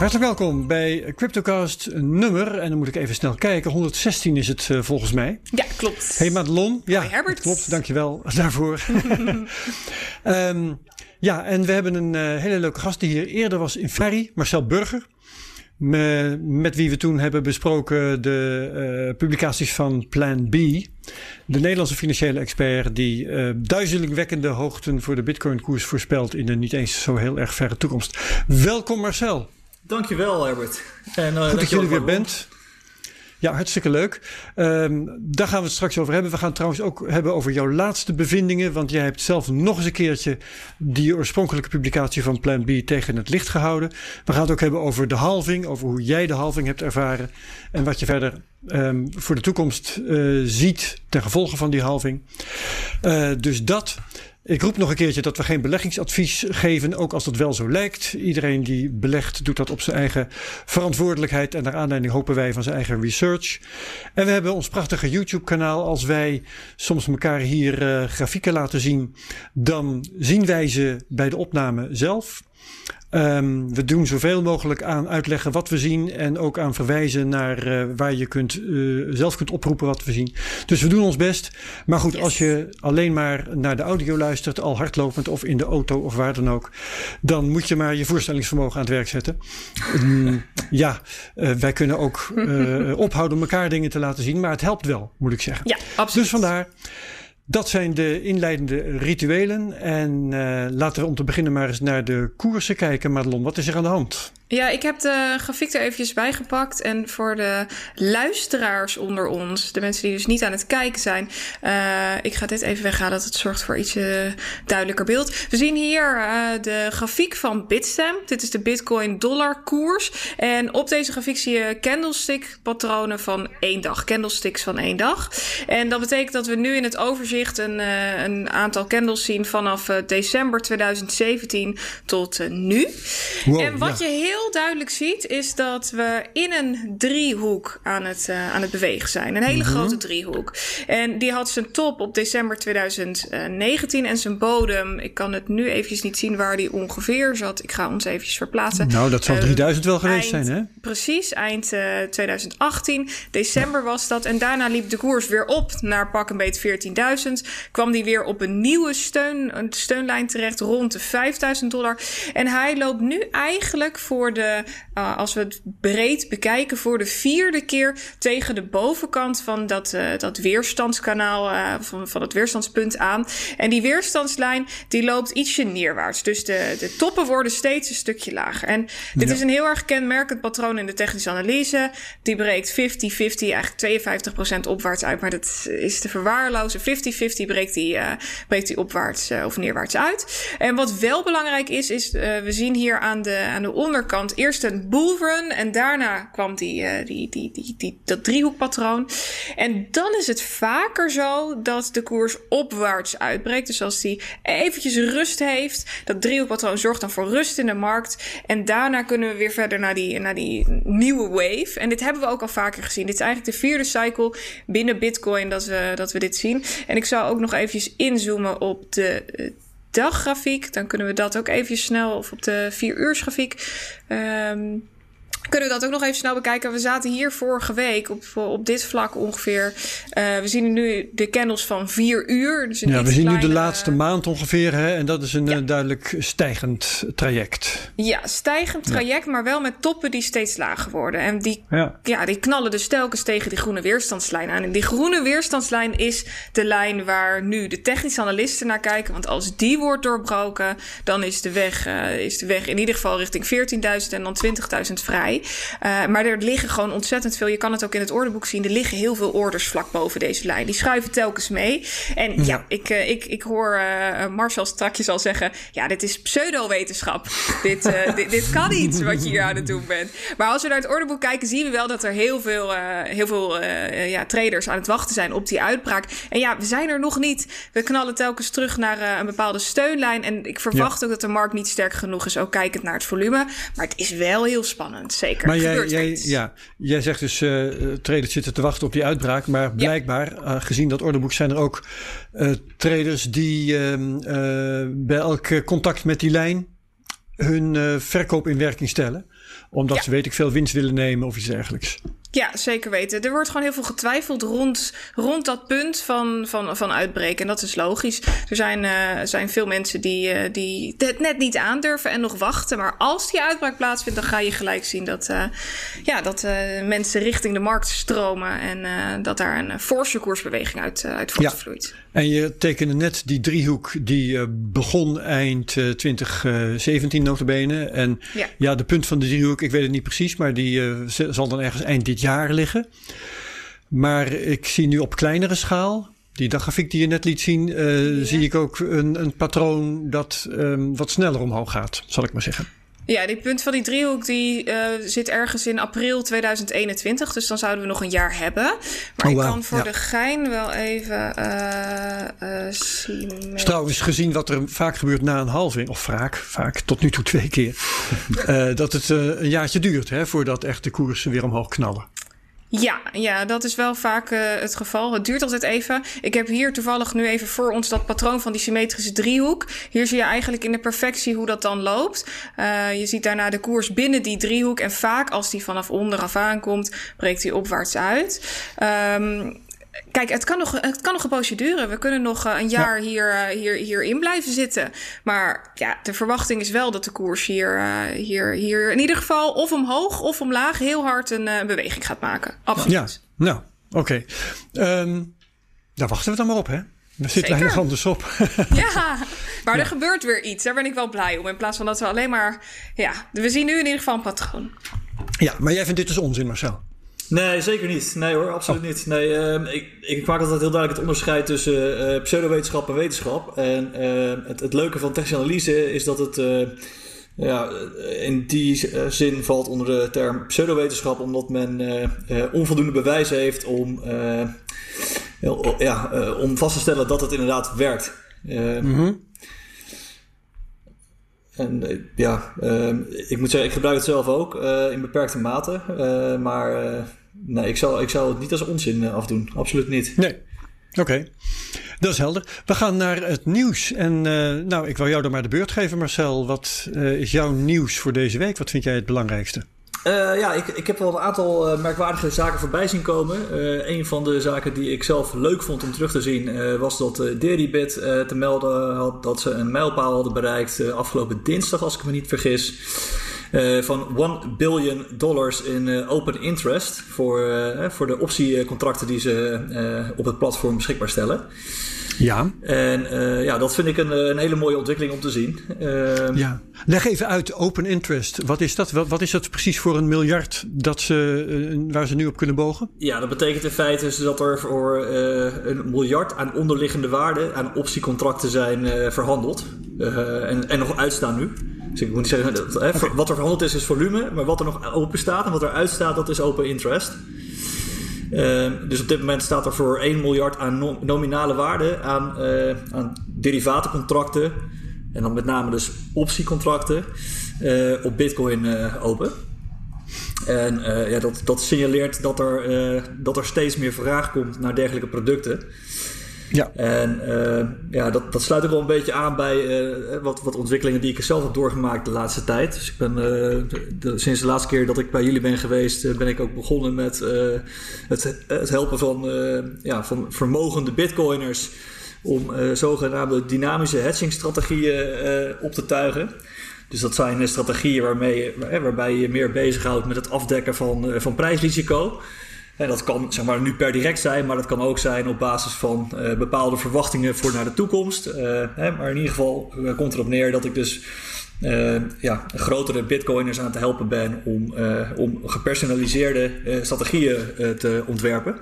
Hartelijk welkom bij CryptoCast nummer, en dan moet ik even snel kijken, 116 is het uh, volgens mij. Ja, klopt. Hey Madelon. Ja, Hoi Herbert. klopt. Dankjewel daarvoor. um, ja, en we hebben een uh, hele leuke gast die hier eerder was in Ferry, Marcel Burger. Me, met wie we toen hebben besproken de uh, publicaties van Plan B. De Nederlandse financiële expert die uh, duizelingwekkende hoogten voor de bitcoin-koers voorspelt in de niet eens zo heel erg verre toekomst. Welkom Marcel. Dankjewel Herbert. En, uh, Goed dat je er weer bent. Ja, hartstikke leuk. Um, daar gaan we het straks over hebben. We gaan het trouwens ook hebben over jouw laatste bevindingen. Want jij hebt zelf nog eens een keertje die oorspronkelijke publicatie van Plan B tegen het licht gehouden. We gaan het ook hebben over de halving, over hoe jij de halving hebt ervaren. En wat je verder um, voor de toekomst uh, ziet ten gevolge van die halving. Uh, dus dat. Ik roep nog een keertje dat we geen beleggingsadvies geven, ook als dat wel zo lijkt. Iedereen die belegt doet dat op zijn eigen verantwoordelijkheid en naar aanleiding hopen wij van zijn eigen research. En we hebben ons prachtige YouTube kanaal. Als wij soms elkaar hier uh, grafieken laten zien, dan zien wij ze bij de opname zelf. Um, we doen zoveel mogelijk aan uitleggen wat we zien en ook aan verwijzen naar uh, waar je kunt, uh, zelf kunt oproepen wat we zien. Dus we doen ons best. Maar goed, yes. als je alleen maar naar de audio luistert, al hardlopend of in de auto of waar dan ook, dan moet je maar je voorstellingsvermogen aan het werk zetten. Um, ja, uh, wij kunnen ook ophouden om elkaar dingen te laten zien, maar het helpt wel, moet ik zeggen. Ja, absoluut. Dus vandaar. Dat zijn de inleidende rituelen. En uh, laten we om te beginnen maar eens naar de koersen kijken. Madelon, wat is er aan de hand? Ja, ik heb de grafiek er eventjes bijgepakt. En voor de luisteraars onder ons, de mensen die dus niet aan het kijken zijn, uh, ik ga dit even weghalen, dat het zorgt voor iets uh, duidelijker beeld. We zien hier uh, de grafiek van Bitstamp. Dit is de Bitcoin-dollar koers. En op deze grafiek zie je candlestick-patronen van één dag. Candlesticks van één dag. En dat betekent dat we nu in het overzicht een, een aantal candles zien vanaf december 2017 tot nu. Wow, en wat ja. je heel heel duidelijk ziet, is dat we in een driehoek aan het, uh, aan het bewegen zijn. Een hele mm -hmm. grote driehoek. En die had zijn top op december 2019 en zijn bodem. Ik kan het nu eventjes niet zien waar die ongeveer zat. Ik ga ons eventjes verplaatsen. Nou, dat zal 3000 uh, wel geweest eind, zijn, hè? Precies, eind uh, 2018. December ja. was dat. En daarna liep de koers weer op naar pak een beetje 14.000. Kwam die weer op een nieuwe steun, een steunlijn terecht rond de 5000 dollar. En hij loopt nu eigenlijk voor de, uh, als we het breed bekijken, voor de vierde keer tegen de bovenkant van dat, uh, dat weerstandskanaal, uh, van, van het weerstandspunt aan. En die weerstandslijn, die loopt ietsje neerwaarts. Dus de, de toppen worden steeds een stukje lager. En dit ja. is een heel erg kenmerkend patroon in de technische analyse. Die breekt 50-50, eigenlijk 52% opwaarts uit, maar dat is te verwaarlozen. 50-50 breekt die, breekt die opwaarts of neerwaarts uit. En wat wel belangrijk is, is we zien hier aan de, aan de onderkant eerst een bullrun en daarna kwam die, uh, die, die, die, die, dat driehoekpatroon. En dan is het vaker zo dat de koers opwaarts uitbreekt. Dus als die eventjes rust heeft, dat driehoekpatroon zorgt dan voor rust in de markt. En daarna kunnen we weer verder naar die, naar die nieuwe wave. En dit hebben we ook al vaker gezien. Dit is eigenlijk de vierde cycle binnen Bitcoin dat we, dat we dit zien. En ik zou ook nog eventjes inzoomen op de daggrafiek. Dan kunnen we dat ook even snel, of op de 4 uurs grafiek. Um, kunnen we dat ook nog even snel bekijken. We zaten hier vorige week op, op dit vlak ongeveer. Uh, we zien nu de candles van 4 uur. Dus ja, we zien kleine... nu de laatste maand ongeveer. Hè? En dat is een ja. duidelijk stijgend traject. Ja, stijgend traject, ja. maar wel met toppen die steeds lager worden. En die, ja. Ja, die knallen dus telkens tegen die groene weerstandslijn aan. En die groene weerstandslijn is de lijn waar nu de technische analisten naar kijken. Want als die wordt doorbroken, dan is de weg, uh, is de weg in ieder geval richting 14.000 en dan 20.000 vrij. Uh, maar er liggen gewoon ontzettend veel. Je kan het ook in het orderboek zien. Er liggen heel veel orders vlak boven deze lijn. Die schuiven telkens mee. En ja, ja ik, uh, ik, ik hoor uh, Marcel strakjes al zeggen: ja, dit is pseudo-wetenschap. dit, dit, dit, kan niet wat je hier aan het doen bent. Maar als we naar het orderboek kijken, zien we wel dat er heel veel, heel veel ja, traders aan het wachten zijn op die uitbraak. En ja, we zijn er nog niet. We knallen telkens terug naar een bepaalde steunlijn. En ik verwacht ja. ook dat de markt niet sterk genoeg is, ook kijkend naar het volume. Maar het is wel heel spannend zeker. Maar jij, jij, ja, jij zegt dus, uh, traders zitten te wachten op die uitbraak. Maar blijkbaar, ja. uh, gezien dat orderboek, zijn er ook uh, traders die uh, bij elk contact met die lijn hun verkoop in werking stellen. Omdat ze, weet ik veel, winst willen nemen of iets dergelijks. Ja, zeker weten. Er wordt gewoon heel veel getwijfeld rond, rond dat punt van, van, van uitbreken. En dat is logisch. Er zijn, uh, zijn veel mensen die, uh, die het net niet aandurven en nog wachten. Maar als die uitbraak plaatsvindt, dan ga je gelijk zien dat, uh, ja, dat mensen richting de markt stromen. En dat daar een forse koersbeweging uit, uit voortvloeit. Ja. En je tekende net die driehoek die begon eind 2017 notabene. En ja. ja, de punt van de driehoek, ik weet het niet precies, maar die zal dan ergens eind dit jaar liggen. Maar ik zie nu op kleinere schaal, die daggrafiek die je net liet zien, uh, zie ik ook een, een patroon dat um, wat sneller omhoog gaat, zal ik maar zeggen. Ja, die punt van die driehoek die uh, zit ergens in april 2021. Dus dan zouden we nog een jaar hebben. Maar oh, wow. ik kan voor ja. de gein wel even uh, uh, zien. Trouwens, gezien wat er vaak gebeurt na een halving, of vaak, vaak tot nu toe twee keer, dat het een jaartje duurt hè, voordat echt de koersen weer omhoog knallen. Ja, ja, dat is wel vaak uh, het geval. Het duurt altijd even. Ik heb hier toevallig nu even voor ons dat patroon van die symmetrische driehoek. Hier zie je eigenlijk in de perfectie hoe dat dan loopt. Uh, je ziet daarna de koers binnen die driehoek. En vaak als die vanaf onderaf aankomt, breekt die opwaarts uit. Um, Kijk, het kan, nog, het kan nog een poosje duren. We kunnen nog eh, een jaar ja. hier, uh, hier, hierin blijven zitten. Maar ja, de verwachting is wel dat de koers hier, uh, hier, hier in ieder geval of omhoog of omlaag heel hard een uh, beweging gaat maken. Absoluut. Ja, nou, oké. Okay. Um, daar wachten we dan maar op, hè? Er zit weinig anders op. ja, maar ja. er gebeurt weer iets. Daar ben ik wel blij om. In plaats van dat we alleen maar... Ja, we zien nu in ieder geval een patroon. Ja, maar jij vindt dit dus onzin, Marcel? Nee, zeker niet. Nee hoor, absoluut oh. niet. Nee, uh, ik, ik maak altijd heel duidelijk het onderscheid tussen uh, pseudowetenschap en wetenschap. En uh, het, het leuke van technische analyse is dat het ja, in die zin valt onder de term pseudowetenschap, omdat men onvoldoende bewijs heeft om, ja, om vast te stellen dat het inderdaad werkt. Mm -hmm. En ja, ik moet zeggen, ik gebruik het zelf ook in beperkte mate. maar nee, ik zou, ik zou het niet als onzin uh, afdoen. Absoluut niet. Nee. Oké, okay. dat is helder. We gaan naar het nieuws. En uh, nou, ik wil jou dan maar de beurt geven, Marcel. Wat uh, is jouw nieuws voor deze week? Wat vind jij het belangrijkste? Uh, ja, ik, ik heb wel een aantal merkwaardige zaken voorbij zien komen. Een van de zaken die ik zelf leuk vond om terug te zien was dat Deribit te melden had dat ze een mijlpaal hadden bereikt afgelopen dinsdag, als ik me niet vergis. Uh, van 1 billion dollars in uh, open interest voor, uh, voor de optiecontracten die ze op het platform beschikbaar stellen. Ja. En ja, dat vind ik een, een, hele mooie ontwikkeling om te zien. Ehm, ja. Leg even uit, open interest. Wat is dat? Wat, wat is dat precies voor een miljard dat ze, waar ze nu op kunnen bogen? Ja, dat betekent in feite dus dat er voor een miljard aan onderliggende waarden aan optiecontracten zijn verhandeld. en, en nog uitstaan nu. Dus ik moet niet zeggen, dat, hè, okay. wat er verhandeld is, is volume. Maar wat er nog open staat en wat er uitstaat, dat is open interest. Uh, dus op dit moment staat er voor 1 miljard aan no nominale waarde aan, uh, aan derivatencontracten. En dan met name dus optiecontracten uh, op Bitcoin open. En ja, dat, dat signaleert dat er, dat er steeds meer vraag komt naar dergelijke producten. Ja. En uh, ja, dat, dat sluit ook wel een beetje aan bij uh, wat, wat ontwikkelingen die ik zelf heb doorgemaakt de laatste tijd. Dus ik ben de, sinds de laatste keer dat ik bij jullie ben geweest, ben ik ook begonnen met het, het helpen van, ja, van vermogende bitcoiners om zogenaamde dynamische hedging strategieën op te tuigen. Dus dat zijn strategieën waarmee, waarbij je meer bezighoudt met het afdekken van, van prijsrisico. En dat kan zeg maar, nu per direct zijn, maar dat kan ook zijn op basis van uh, bepaalde verwachtingen voor naar de toekomst. Uh, hè, maar in ieder geval uh, komt erop neer dat ik dus ja, grotere bitcoiners aan te helpen ben om, om gepersonaliseerde strategieën te ontwerpen.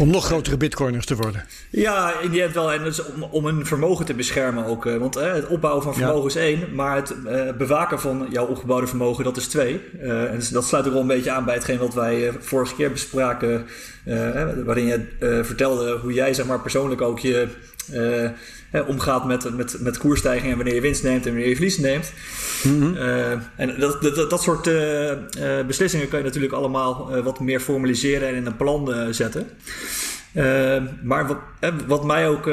Om nog grotere bitcoiners te worden. Ja, in die end wel. En dus om, om hun vermogen te beschermen ook. Want uh, het opbouwen van vermogen ja. is één. Maar het uh, bewaken van jouw opgebouwde vermogen, dat is twee. Uh, en dus dat sluit ook wel een beetje aan bij hetgeen wat wij vorige keer bespraken. waarin je vertelde hoe jij zeg maar, persoonlijk ook je... omgaat met, met, met koersstijgingen en wanneer je winst neemt en wanneer je verlies neemt. Mm -hmm. en dat, dat, dat soort beslissingen kan je natuurlijk allemaal wat meer formaliseren en in een plan zetten. maar wat, wat, mij ook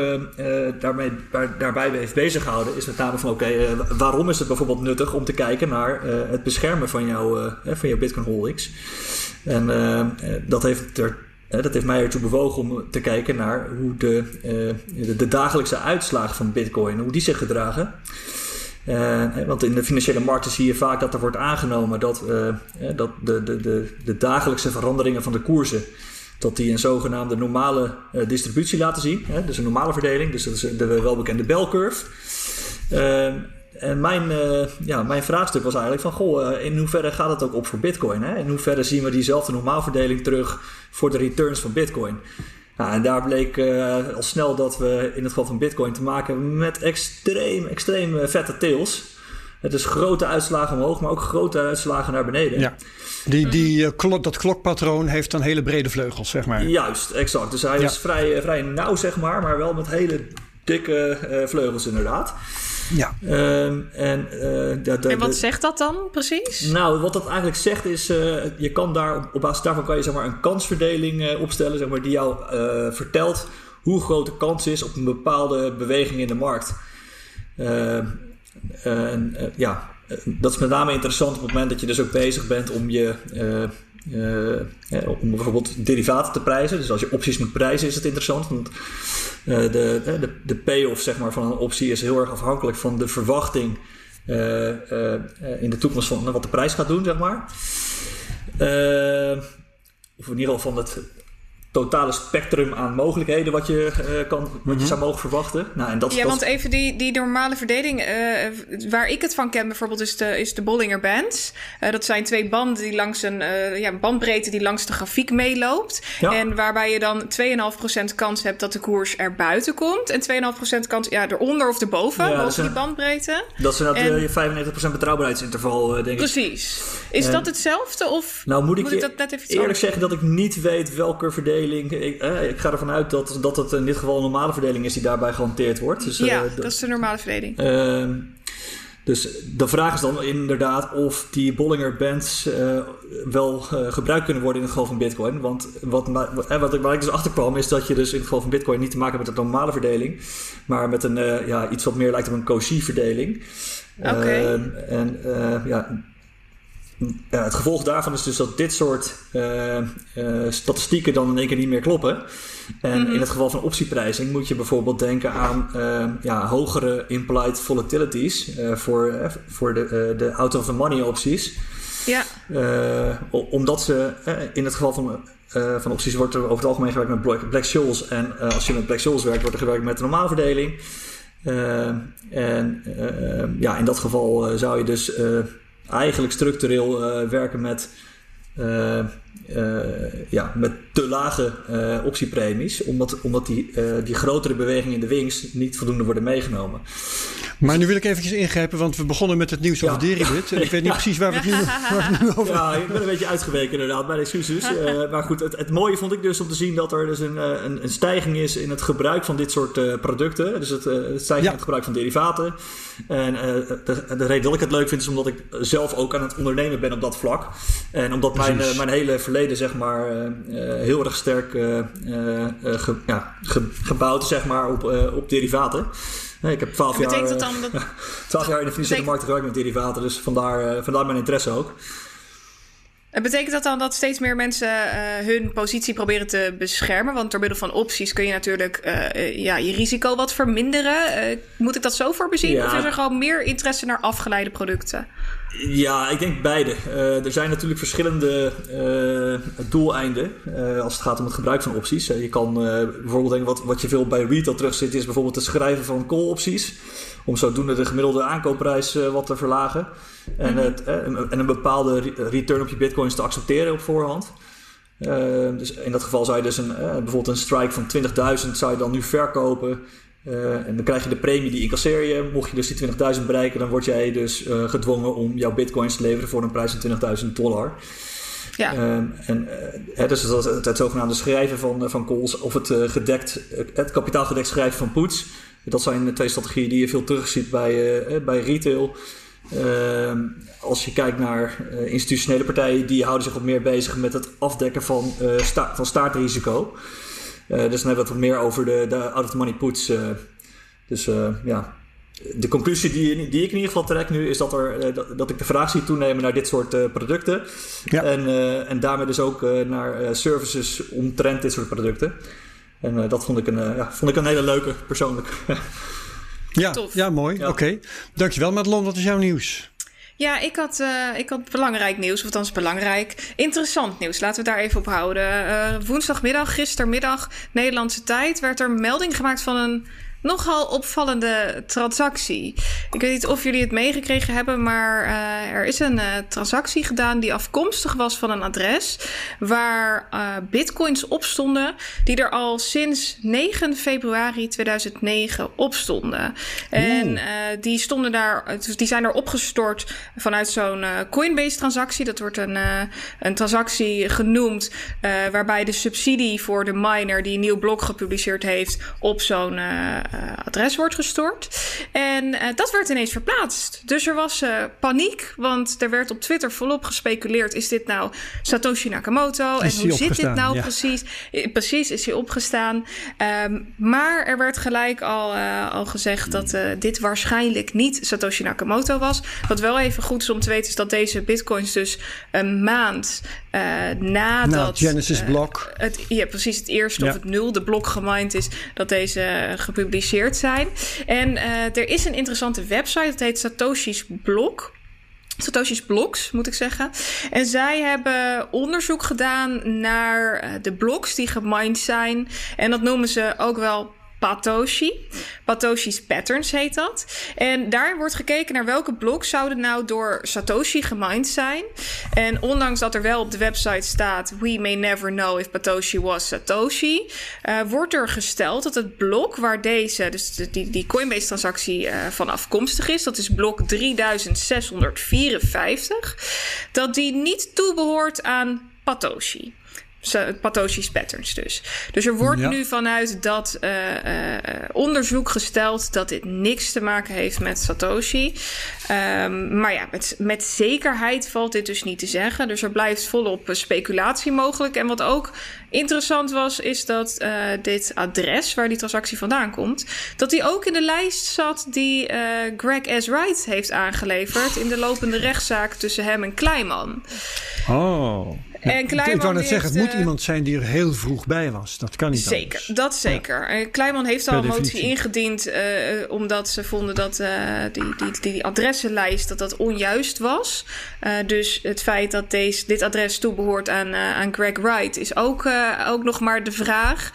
daarmee, daarbij heeft bezig gehouden, is met name van oké, waarom is het bijvoorbeeld nuttig om te kijken naar het beschermen van, jou, van jouw Bitcoin holdings? En dat heeft er dat heeft mij ertoe bewogen om te kijken naar hoe de, de, de, dagelijkse uitslagen van Bitcoin, hoe die zich gedragen. Uh, want in de financiële markten zie je vaak dat er wordt aangenomen dat, uh, dat de, de, de, de, dagelijkse veranderingen van de koersen, dat die een zogenaamde normale distributie laten zien. Dus een normale verdeling, dus dat is de welbekende bell curve. En mijn, ja, mijn vraagstuk was eigenlijk van, goh, in hoeverre gaat het ook op voor bitcoin? Hè? In hoeverre zien we diezelfde normaalverdeling terug voor de returns van bitcoin? Nou, en daar bleek uh, al snel dat we in het geval van Bitcoin te maken hebben met extreem, extreem eh, vette tails. Het is grote uitslagen omhoog, maar ook grote uitslagen naar beneden. Ja. Die, die, klok, dat klokpatroon heeft dan hele brede vleugels, zeg maar. Juist, exact. Dus hij is vrij, vrij nauw, zeg maar, maar wel met hele dikke vleugels inderdaad. Ja. Um, en, uh, en wat zegt dat dan precies? Nou, wat dat eigenlijk zegt is, uh, je kan daar, op basis daarvan kan je zeg maar, een kansverdeling uh, opstellen, zeg maar, die jou vertelt hoe groot de kans is op een bepaalde beweging in de markt. Ehm, ja, dat is met name interessant op het moment dat je dus ook bezig bent om je uh, om bijvoorbeeld derivaten te prijzen. Dus als je opties moet prijzen is het interessant. Want uh, de, de, de payoff zeg maar, van een optie is heel erg afhankelijk van de verwachting in de toekomst van wat de prijs gaat doen, zeg maar. of in ieder geval van het totale spectrum aan mogelijkheden wat je, uh, kan, wat je mhm. zou mogen verwachten. Nou, en dat, ja, want even die, die normale verdeling, uh, waar ik het van ken bijvoorbeeld, is de, is de Bollinger Bands. Uh, dat zijn twee banden die langs een ja, bandbreedte die langs de grafiek meeloopt. Ja. En waarbij je dan 2,5% kans hebt dat de koers er buiten komt. En 2,5% kans ja, eronder of erboven, ja, boven die bandbreedte. Dat is inderdaad je 95% betrouwbaarheidsinterval, denk ik. Precies. Is dat hetzelfde? Of nou, moet ik, moet ik dat net even eerlijk zeggen dat ik niet weet welke verdeling ik, eh, ik, ga ervan uit dat, dat het in dit geval een normale verdeling is die daarbij gehanteerd wordt. Dus, ja, uh, dat is de normale verdeling. Ehm, dus de vraag is dan inderdaad of die Bollinger Bands uh, wel gebruikt kunnen worden in het geval van Bitcoin. Want wat, wat, waar ik dus achter kwam is dat je dus in het geval van Bitcoin niet te maken hebt met een normale verdeling, maar met een ja, iets wat meer lijkt op een Cauchy-verdeling. Oké. Okay. Ehm, en ja, ja, het gevolg daarvan is dus dat dit soort uh, uh, statistieken dan in één keer niet meer kloppen. En mm -hmm. in het geval van optieprijzing moet je bijvoorbeeld denken aan uh, ja, hogere implied volatilities voor, voor de, de out of the money opties. Ja. omdat ze in het geval van, van opties wordt er over het algemeen gewerkt met Black Scholes. En als je met Black Scholes werkt, wordt er gewerkt met de normaalverdeling. en ja, in dat geval zou je dus eigenlijk structureel uh, werken met, uh, uh, ja, met te lage optiepremies, omdat, omdat die, die grotere bewegingen in de wings niet voldoende worden meegenomen. Maar nu wil ik eventjes ingrijpen, want we begonnen met het nieuws over Deribit. En ik weet niet precies waar we, het nu, waar we het nu over Ja, ik ben een beetje uitgeweken inderdaad, mijn excuses. Uh, maar goed, het, het, mooie vond ik dus om te zien dat er dus een, een, een stijging is in het gebruik van dit soort uh, producten. Dus het, uh, het stijging in het gebruik van derivaten. En de, de, reden dat ik het leuk vind is omdat ik zelf ook aan het ondernemen ben op dat vlak. En omdat mijn, mijn hele verleden zeg maar heel erg sterk ge, ja, ge, gebouwd zeg maar op, op derivaten. Nee, ik heb 12 jaar, dat dan dat, 12 jaar in de financiële markt gewerkt met derivaten, dus vandaar, vandaar mijn interesse ook. En betekent dat dan dat steeds meer mensen uh, hun positie proberen te beschermen? Want door middel van opties kun je natuurlijk uh, ja, je risico wat verminderen. Uh, moet ik dat zo voor bezien? Ja. Of is er gewoon meer interesse naar afgeleide producten? Ja, ik denk beide. er zijn natuurlijk verschillende doeleinden als het gaat om het gebruik van opties. je kan bijvoorbeeld denken, wat, wat je veel bij retail terugzit, is bijvoorbeeld het schrijven van call-opties. Om zodoende de gemiddelde aankoopprijs wat te verlagen. En, mhm. en, een bepaalde return op je bitcoins te accepteren op voorhand. Dus in dat geval zou je dus een, bijvoorbeeld een strike van 20.000 zou je dan nu verkopen. Uh, en dan krijg je de premie, die incasseer je. Mocht je dus die 20.000 bereiken, dan word jij dus gedwongen om jouw bitcoins te leveren voor een prijs van 20.000 dollar. Ja. en dus dat het, het, zogenaamde schrijven van, van calls of het, gedekt, het kapitaalgedekt schrijven van puts. Dat zijn twee strategieën die je veel terugziet bij, bij retail. Uh, als je kijkt naar uh, institutionele partijen, die houden zich wat meer bezig met het afdekken van, uh, sta van staartrisico. Dus dan hebben we het wat meer over de, de out-of-the-money puts. dus ja, de conclusie die, die, ik in ieder geval trek nu is dat, er, dat, dat, ik de vraag zie toenemen naar dit soort producten. Ja. En, en daarmee dus ook naar services omtrent dit soort producten. En dat vond ik, een, ja, vond ik een hele leuke persoonlijk. ja, ja, mooi. Oké. Dankjewel Madelon, wat is jouw nieuws? Ja, ik had, uh, ik had belangrijk nieuws, of althans belangrijk. Interessant nieuws, laten we daar even op houden. Uh, woensdagmiddag, gistermiddag, Nederlandse tijd, werd er melding gemaakt van een nogal opvallende transactie. Ik weet niet of jullie het meegekregen hebben, maar uh, er is een uh, transactie gedaan die afkomstig was van een adres waar uh, bitcoins op stonden die er al sinds 9 februari 2009 op stonden. En die stonden daar, die zijn er opgestort vanuit zo'n Coinbase transactie. Dat wordt een, een transactie genoemd waarbij de subsidie voor de miner die een nieuw blok gepubliceerd heeft op zo'n adres wordt gestort. En uh, dat werd ineens verplaatst. Dus er was uh, paniek, want er werd op Twitter volop gespeculeerd: is dit nou Satoshi Nakamoto? Is en hoe zit dit nou ja. precies? Precies, is hij opgestaan? Um, maar er werd gelijk al, al gezegd dat dit waarschijnlijk niet Satoshi Nakamoto was. Wat wel even goed is om te weten, is dat deze bitcoins dus een maand nadat. Na Genesis blok. Het, ja, precies. Het eerste ja. of het nulde blok gemined is dat deze gepubliceerd zijn. En uh, er is een interessante website, dat heet Satoshi's Blog. Satoshi's Blogs, moet ik zeggen. En zij hebben onderzoek gedaan naar uh, de blogs die gemined zijn. En dat noemen ze ook wel Patoshi. Patoshi's Patterns heet dat. En daar wordt gekeken naar welke bloks zouden nou door Satoshi gemined zijn. En ondanks dat er wel op de website staat: We may never know if Patoshi was Satoshi. Uh, wordt er gesteld dat het blok waar deze, dus die, die Coinbase-transactie uh, van afkomstig is, dat is blok 3654, dat die niet toebehoort aan Patoshi. Patoshi's patterns dus. Dus er wordt nu vanuit dat uh, uh, onderzoek gesteld dat dit niks te maken heeft met Satoshi. Um, maar ja, met, met zekerheid valt dit dus niet te zeggen. Dus er blijft volop speculatie mogelijk. En wat ook interessant was, is dat uh, dit adres waar die transactie vandaan komt, dat die ook in de lijst zat die Greg S. Wright heeft aangeleverd in de lopende rechtszaak tussen hem en Kleiman. Oh. En Kleiman ik wou net zeggen, het moet iemand zijn die er heel vroeg bij was. Dat kan niet Zeker, anders. dat zeker. Ja. Kleiman heeft al een motie ingediend... Uh, omdat ze vonden dat uh, die, die, die adressenlijst dat dat onjuist was. Uh, dus het feit dat deze, dit adres toebehoort aan, aan Greg Wright... is ook, ook nog maar de vraag.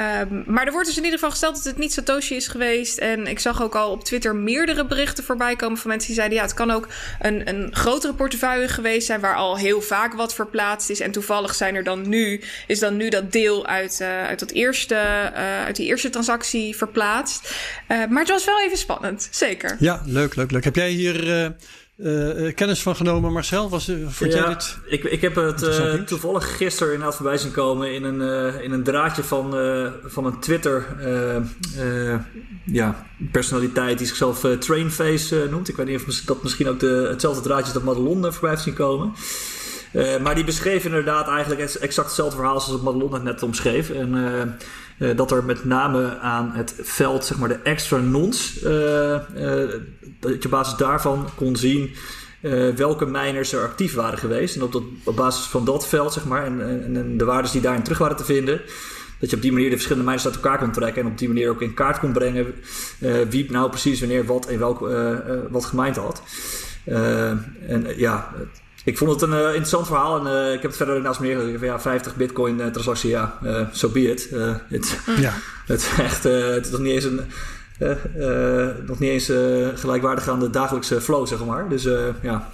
Um, maar er wordt dus in ieder geval gesteld dat het niet Satoshi is geweest. En ik zag ook al op Twitter meerdere berichten voorbij komen... van mensen die zeiden... ja, het kan ook een, een grotere portefeuille geweest zijn... waar al heel vaak wat verplaatst is. En toevallig zijn er dan nu, is dan nu dat deel uit, uh, uit, dat eerste, uh, uit die eerste transactie verplaatst. Uh, maar het was wel even spannend, zeker. Ja, leuk, leuk, leuk. Heb jij hier uh, kennis van genomen, Marcel? Was, uh, vond ja, jij dit? Ik, ik heb het uh, toevallig gisteren inderdaad voorbij zien komen in een, in een draadje van, van een Twitter ja, personaliteit die zichzelf Trainface noemt. Ik weet niet of dat misschien ook de, hetzelfde draadje is dat Madelon voorbij heeft zien komen. Maar die beschreef inderdaad eigenlijk exact hetzelfde verhaal zoals Madelon het net omschreef. En uh, dat er met name aan het veld, zeg maar de extra nons, dat je op basis daarvan kon zien welke miners er actief waren geweest. En op, basis van dat veld, zeg maar, en, en, en de waardes die daarin terug waren te vinden, dat je op die manier de verschillende miners uit elkaar kon trekken. En op die manier ook in kaart kon brengen uh, wie nou precies wanneer wat en welk, wat gemijnd had. en ja, ik vond het een uh, interessant verhaal en uh, ik heb het verder naast meer. Ja, 50 bitcoin uh, transactie, ja, zo so be it. het, ja. het is echt, het is nog niet eens een... nog niet eens gelijkwaardig aan de dagelijkse flow, zeg maar. Dus ja,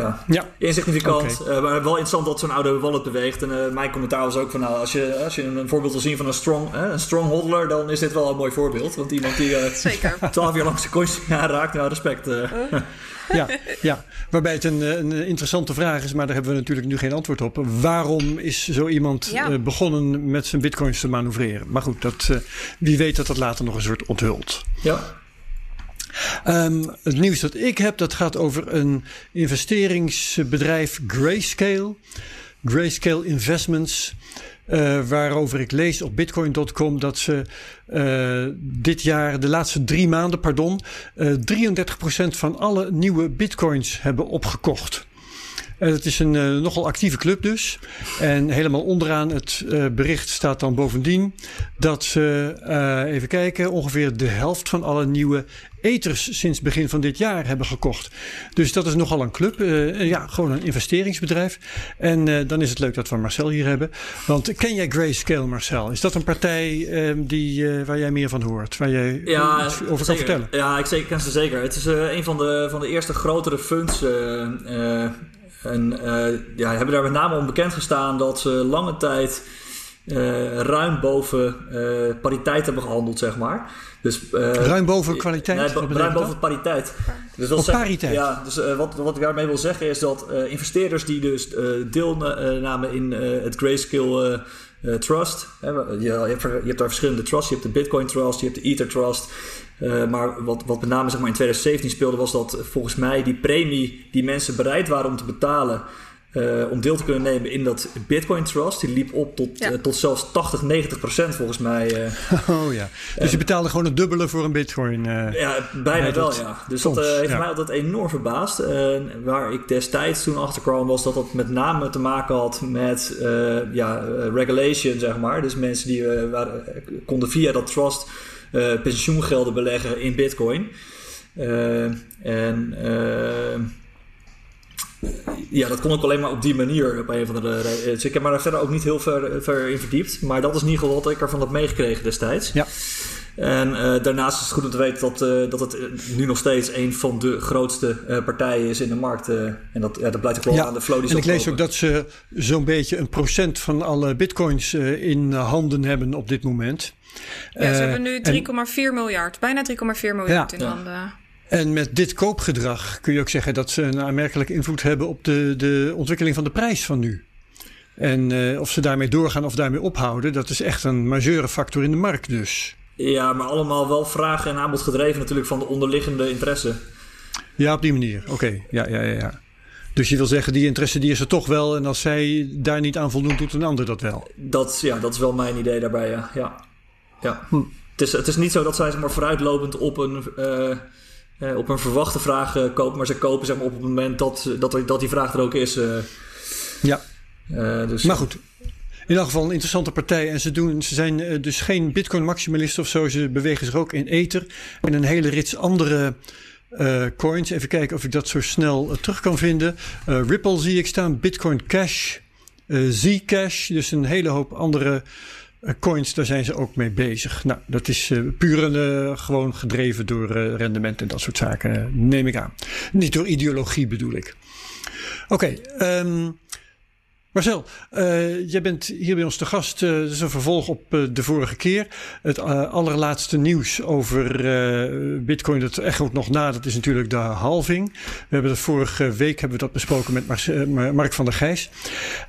ja, ja. insignificant. Okay. maar wel interessant dat zo'n oude wallet beweegt. En mijn commentaar was ook van, nou, als je, als je een voorbeeld wil zien van een strong, een strong hodler, dan is dit wel een mooi voorbeeld. Want iemand die 12 jaar lang zijn coins aanraakt, nou, respect. ja, ja, waarbij het een, een, interessante vraag is, maar daar hebben we natuurlijk nu geen antwoord op. Waarom is zo iemand ja. uh, begonnen met zijn bitcoins te manoeuvreren? Maar goed, dat, uh, wie weet dat dat later nog eens wordt onthuld. Ja. Um, het nieuws dat ik heb, dat gaat over een investeringsbedrijf Grayscale. Grayscale Investments. Uh, waarover ik lees op bitcoin.com dat ze uh, dit jaar, de laatste drie maanden, pardon, uh, 33% van alle nieuwe bitcoins hebben opgekocht. Uh, het is een nogal actieve club dus. En helemaal onderaan het bericht staat dan bovendien dat ze, even kijken, ongeveer de helft van alle nieuwe eters sinds begin van dit jaar hebben gekocht. Dus dat is nogal een club. ja, gewoon een investeringsbedrijf. En dan is het leuk dat we Marcel hier hebben. Want ken jij Grayscale, Marcel? Is dat een partij die, waar jij meer van hoort? Waar jij ja, iets over zeker. kan vertellen? Ja, ik zeker, ken ze zeker. Het is een van de, van de eerste grotere funds en ja, hebben daar met name om bekend gestaan dat ze lange tijd uh, ruim boven uh, pariteit hebben gehandeld, zeg maar. Dus, ruim boven kwaliteit? Nee, ruim boven pariteit. Dus dat pariteit? Ja, dus wat, wat ik daarmee wil zeggen is dat investeerders die dus deelnamen in het Grayscale Trust... je, je, hebt, je hebt daar verschillende trusts. Je hebt de Bitcoin Trust, je hebt de Ether Trust... Maar wat, wat met name zeg maar, in 2017 speelde, was dat volgens mij die premie die mensen bereid waren om te betalen. Uh, om deel te kunnen nemen in dat Bitcoin Trust. Die liep op tot, ja. uh, tot zelfs 80, 90 procent volgens mij. oh ja. Dus je betaalde gewoon het dubbele voor een Bitcoin? ja, bijna wel ja. Dus soms, dat heeft ja. mij altijd enorm verbaasd. waar ik destijds toen achter kwam was dat dat met name te maken had met ja, regulation zeg maar. Dus mensen die waren, konden via dat trust uh, pensioengelden beleggen in bitcoin. Uh, en uh, ja, dat kon ik alleen maar op die manier op een of andere reden. Dus ik heb me daar verder ook niet heel ver, ver in verdiept. Maar dat is in ieder geval wat ik ervan heb meegekregen destijds. Ja. En uh, daarnaast is het goed om te weten dat, uh, dat het nu nog steeds een van de grootste uh, partijen is in de markt. en dat, ja, dat blijkt ook wel ja, aan de flow die En ik lees ook dat ze zo'n beetje een procent van alle bitcoins in handen hebben op dit moment. Ja, ze hebben nu 3,4 miljard, bijna 3,4 miljard ja, in handen. En met dit koopgedrag kun je ook zeggen dat ze een aanmerkelijke invloed hebben op de, de ontwikkeling van de prijs van nu. En uh, of ze daarmee doorgaan of daarmee ophouden, dat is echt een majeure factor in de markt dus. Ja, maar allemaal wel vraag en aanbod gedreven natuurlijk van de onderliggende interesse. Ja, op die manier. Oké, ja, ja, ja, ja. Dus je wil zeggen, die interesse die is er toch wel. En als zij daar niet aan voldoen, doet een ander dat wel. Dat, ja, dat is wel mijn idee daarbij, ja. ja. ja. Hm. Het, is, het is niet zo dat zij zeg maar, vooruitlopend op een... Uh, uh, op een verwachte vraag uh, kopen, maar ze kopen zeg maar, op het moment dat, dat, er, dat die vraag er ook is. Uh, ja. dus, maar goed, in elk geval een interessante partij. En ze, doen, ze zijn dus geen Bitcoin-maximalisten of zo. Ze bewegen zich ook in Ether en een hele rits andere uh, coins. Even kijken of ik dat zo snel uh, terug kan vinden. Ripple zie ik staan, Bitcoin Cash, Zcash. Dus een hele hoop andere coins, daar zijn ze ook mee bezig. Nou, dat is puur uh, gewoon gedreven door uh, rendement en dat soort zaken, neem ik aan. Niet door ideologie bedoel ik. Oké, okay, um, Marcel, uh, jij bent hier bij ons te gast. Uh, is een vervolg op uh, de vorige keer. Het allerlaatste nieuws over Bitcoin, dat echoot nog na, dat is natuurlijk de halving. We hebben dat vorige week hebben we dat besproken met Mar Mark van der Gijs.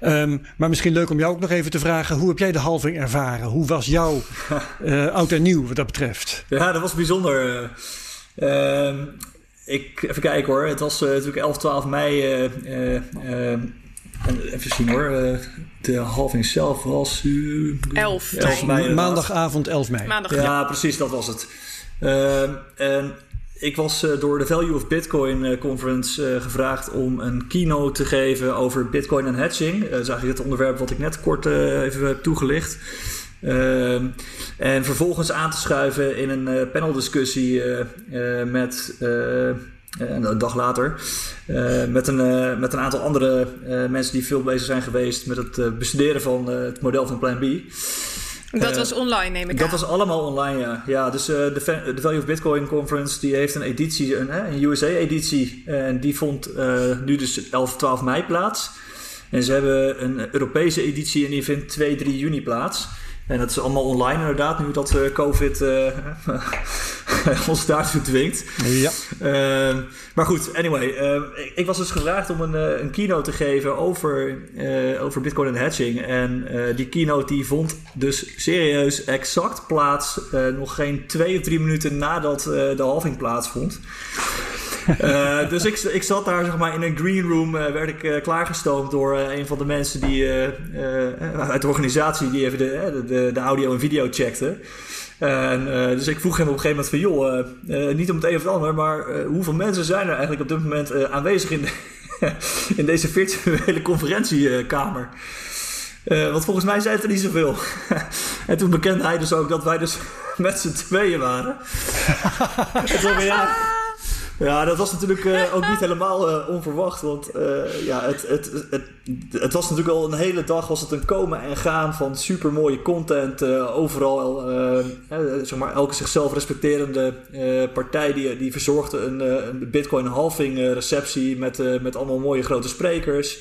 Um, maar misschien leuk om jou ook nog even te vragen: hoe heb jij de halving ervaren? Hoe was jouw oud en nieuw wat dat betreft? Ja, dat was bijzonder. Ehm, ik, even kijken hoor. Het was natuurlijk 11, 12 mei. En even zien hoor. Uh, de halving zelf was. Uh, 11, 11 mei. Maandagavond 11 mei. Maandag, ja, ja, precies, dat was het. Uh, en ik was door de Value of Bitcoin Conference gevraagd om een keynote te geven over Bitcoin en hedging. dat is eigenlijk het onderwerp wat ik net kort even heb toegelicht. Ehm, en vervolgens aan te schuiven in een paneldiscussie met een dag later. Uh, met, een, uh, met een aantal andere mensen die veel bezig zijn geweest met het bestuderen van het model van Plan B. Dat was online, neem ik dat aan. Dat was allemaal online, ja. ja dus de, de Value of Bitcoin Conference die heeft een editie, een, een USA-editie. En die vond nu dus 11, 12 mei plaats. En ze hebben een Europese editie en die vindt 2, 3 juni plaats. En dat is allemaal online inderdaad, nu dat uh, COVID uh, ons daartoe dwingt. Ja. Uh, maar goed, anyway. Ik, ik, was dus gevraagd om een, een keynote te geven over, over Bitcoin en hedging. En die keynote die vond dus serieus exact plaats nog geen twee of drie minuten nadat de halving plaatsvond. Uh, dus ik, ik zat daar zeg maar in een green room, uh, werd ik uh, klaargestoomd door een van de mensen die uit de organisatie die even de, de, de, audio en video checkte. En, dus ik vroeg hem op een gegeven moment van joh, niet om het een of het ander, maar hoeveel mensen zijn er eigenlijk op dit moment aanwezig in, de, in deze virtuele conferentiekamer? Uh, want volgens mij zijn het er niet zoveel. en toen bekende hij dus ook dat wij dus met z'n tweeën waren. toen, ja, ja, dat was natuurlijk uh, ook niet helemaal uh, onverwacht. Want uh, ja, het, het, het, het, was natuurlijk al een hele dag was het een komen en gaan van super mooie content. overal, zeg maar, elke zichzelf respecterende partij die, die verzorgde een, een Bitcoin halving receptie met, met allemaal mooie grote sprekers.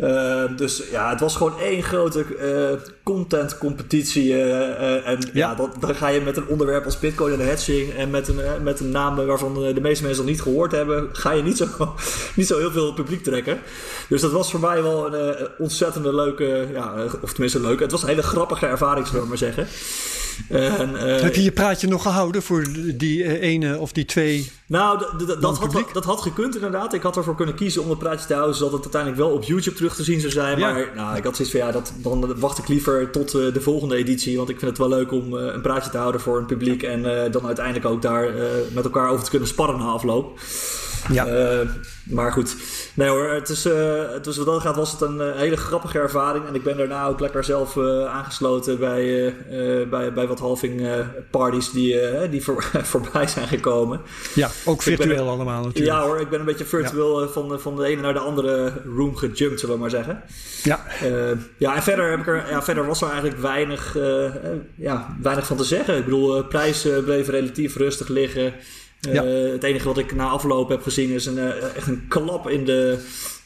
Uh, dus ja, het was gewoon één grote uh, content competitie. Uh, en ja, dat, dan ga je met een onderwerp als Bitcoin en hedging en met een, met een naam waarvan de meeste mensen nog niet gehoord hebben, ga je niet zo, niet zo heel veel publiek trekken. Dus dat was voor mij wel een ontzettende leuke, ja, of tenminste leuke, het was een hele grappige ervaring, zullen we maar zeggen. En, uh, Heb je je praatje nog gehouden voor die uh, ene of die twee? Nou, dat had, dat had gekund inderdaad. Ik had ervoor kunnen kiezen om het praatje te houden, zodat het uiteindelijk wel op YouTube terug te zien zou zijn. Ja. Maar nou, ik had zoiets van ja, dat, dan wacht ik liever tot uh, de volgende editie. Want ik vind het wel leuk om een praatje te houden voor een publiek. En dan uiteindelijk ook daar met elkaar over te kunnen sparren na afloop. Ja. Maar goed, nee hoor, het is, uh, dus wat dat gaat was het een uh, hele grappige ervaring. En ik ben daarna ook lekker zelf aangesloten bij, bij, bij wat halving parties die, die voor, voorbij zijn gekomen. Ja, ook virtueel allemaal natuurlijk. Ja hoor, ik ben een beetje virtueel van, van de ene naar de andere room gejumpt, zullen we maar zeggen. Ja. ja, en verder, heb ik er, ja, verder was er eigenlijk weinig, ja, weinig van te zeggen. Ik bedoel, prijzen bleven relatief rustig liggen. Ja. Uh, het enige wat ik na afloop heb gezien is een, uh, echt een klap in de,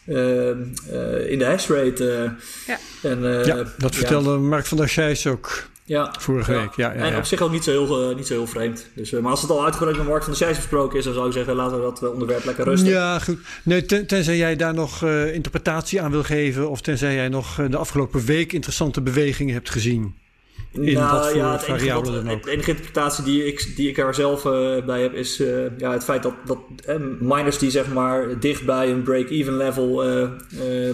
uh, in de hashrate. ja. En, ja, dat vertelde ja. Mark van der Scheijs ook ja, vorige ja. week. Ja, ja, en op zich ook niet zo heel, niet zo heel vreemd. Dus, maar als het al uitgebreid met Mark van der Scheijs besproken is, dan zou ik zeggen, laten we dat onderwerp lekker rusten. Ja, goed. Nee, ten, tenzij jij daar nog interpretatie aan wil geven, of tenzij jij nog de afgelopen week interessante bewegingen hebt gezien in nou, wat voor ja, het enige, de enige interpretatie die ik, die ik er zelf uh, bij heb is uh, ja, het feit dat, dat uh, miners die zeg maar dicht bij een break-even level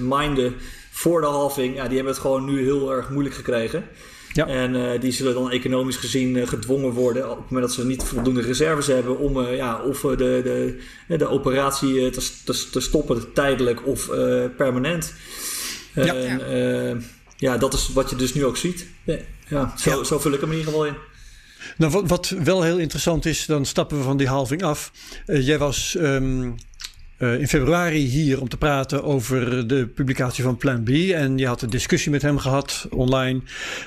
minden voor de halving, ja, die hebben het gewoon nu heel erg moeilijk gekregen. Ja. En die zullen dan economisch gezien gedwongen worden op het moment dat ze niet voldoende reserves hebben om ja, of de, de, de operatie te, te, te stoppen tijdelijk of permanent. Ja. En, ja, dat is wat je dus nu ook ziet. Ja, zo, zo vul ik hem in ieder geval in. Nou, wat, wat, wel heel interessant is, dan stappen we van die halving af. Uh, jij was um, uh, in februari hier om te praten over de publicatie van Plan B. En je had een discussie met hem gehad online.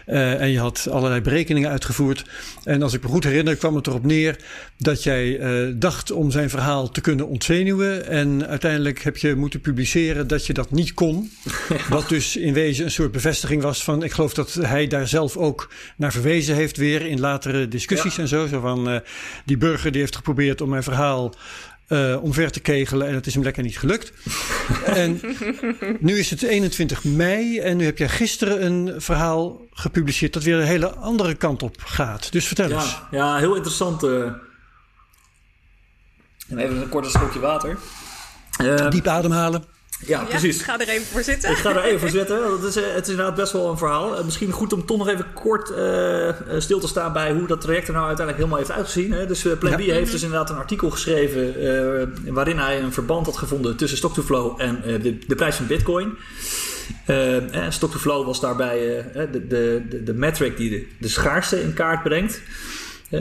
Uh, en je had allerlei berekeningen uitgevoerd. En als ik me goed herinner, kwam het erop neer dat jij uh, dacht om zijn verhaal te kunnen ontzenuwen. En uiteindelijk heb je moeten publiceren dat je dat niet kon. Wat dus in wezen een soort bevestiging was van. Ik geloof dat hij daar zelf ook naar verwezen heeft weer in latere discussies ja. en zo. Zo van die burger die heeft geprobeerd om mijn verhaal uh, omver te kegelen en het is hem lekker niet gelukt. en nu is het 21 mei en nu heb jij gisteren een verhaal gepubliceerd dat weer een hele andere kant op gaat. Dus vertel ja, eens. Ja, heel interessant. Uh... En even een korte slokje water. Uh, Diep ademhalen. Ja, precies. Ik ga er even voor zitten. Ik ga er even voor zitten. Dat is, het is inderdaad best wel een verhaal. Uh, misschien goed om toch nog even kort uh, stil te staan bij hoe dat traject er nou uiteindelijk helemaal heeft uitgezien. Hè. Dus uh, Plan ja. B heeft dus inderdaad een artikel geschreven waarin hij een verband had gevonden tussen stock-to-flow en de, de prijs van bitcoin. stock-to-flow was daarbij de, de, de, de metric die de, de schaarste in kaart brengt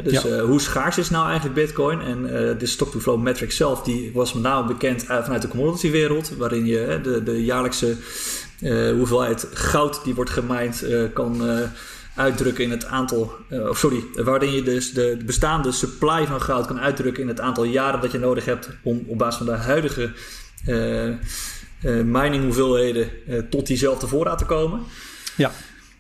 dus ja. uh, hoe schaars is nou eigenlijk Bitcoin? En uh, de stock-to-flow metric zelf, die was met name bekend vanuit de commodity-wereld, waarin je de, de jaarlijkse uh, hoeveelheid goud die wordt gemined kan uitdrukken in het aantal, of sorry, waarin je dus de, de, bestaande supply van goud kan uitdrukken in het aantal jaren dat je nodig hebt om op basis van de huidige mining hoeveelheden tot diezelfde voorraad te komen. Ja.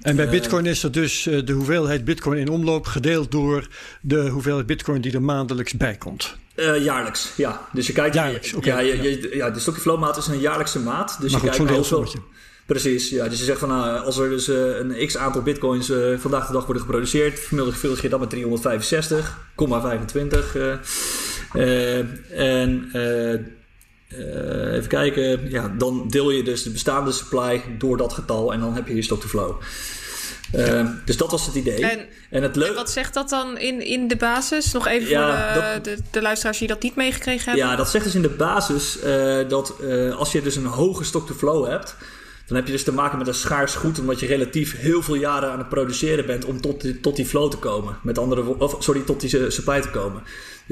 En bij Bitcoin is dat dus uh, de hoeveelheid Bitcoin in omloop gedeeld door de hoeveelheid Bitcoin die er maandelijks bij komt. Uh, jaarlijks, ja. Dus je kijkt. Jaarlijks, okay, ja, je, je, ja. de stocky flow maat is een jaarlijkse maat. Dus maar je goed, kijkt hoeveel. Precies, ja. Dus je zegt van nou, als er dus uh, een x aantal bitcoins uh, vandaag de dag worden geproduceerd, vermenigvuldig je dat met 365,25. en even kijken, ja, dan deel je dus de bestaande supply door dat getal en dan heb je je stock-to-flow. Uh, dus dat was het idee. En, en het en wat zegt dat dan in, in de basis? Nog even ja, voor de, dat, de, de, luisteraars die dat niet meegekregen hebben. Ja, dat zegt dus in de basis uh, dat als je dus een hoge stock-to-flow hebt... dan heb je dus te maken met een schaars goed... omdat je relatief heel veel jaren aan het produceren bent... om tot die, tot die flow te komen. Met andere of, sorry, tot die supply te komen.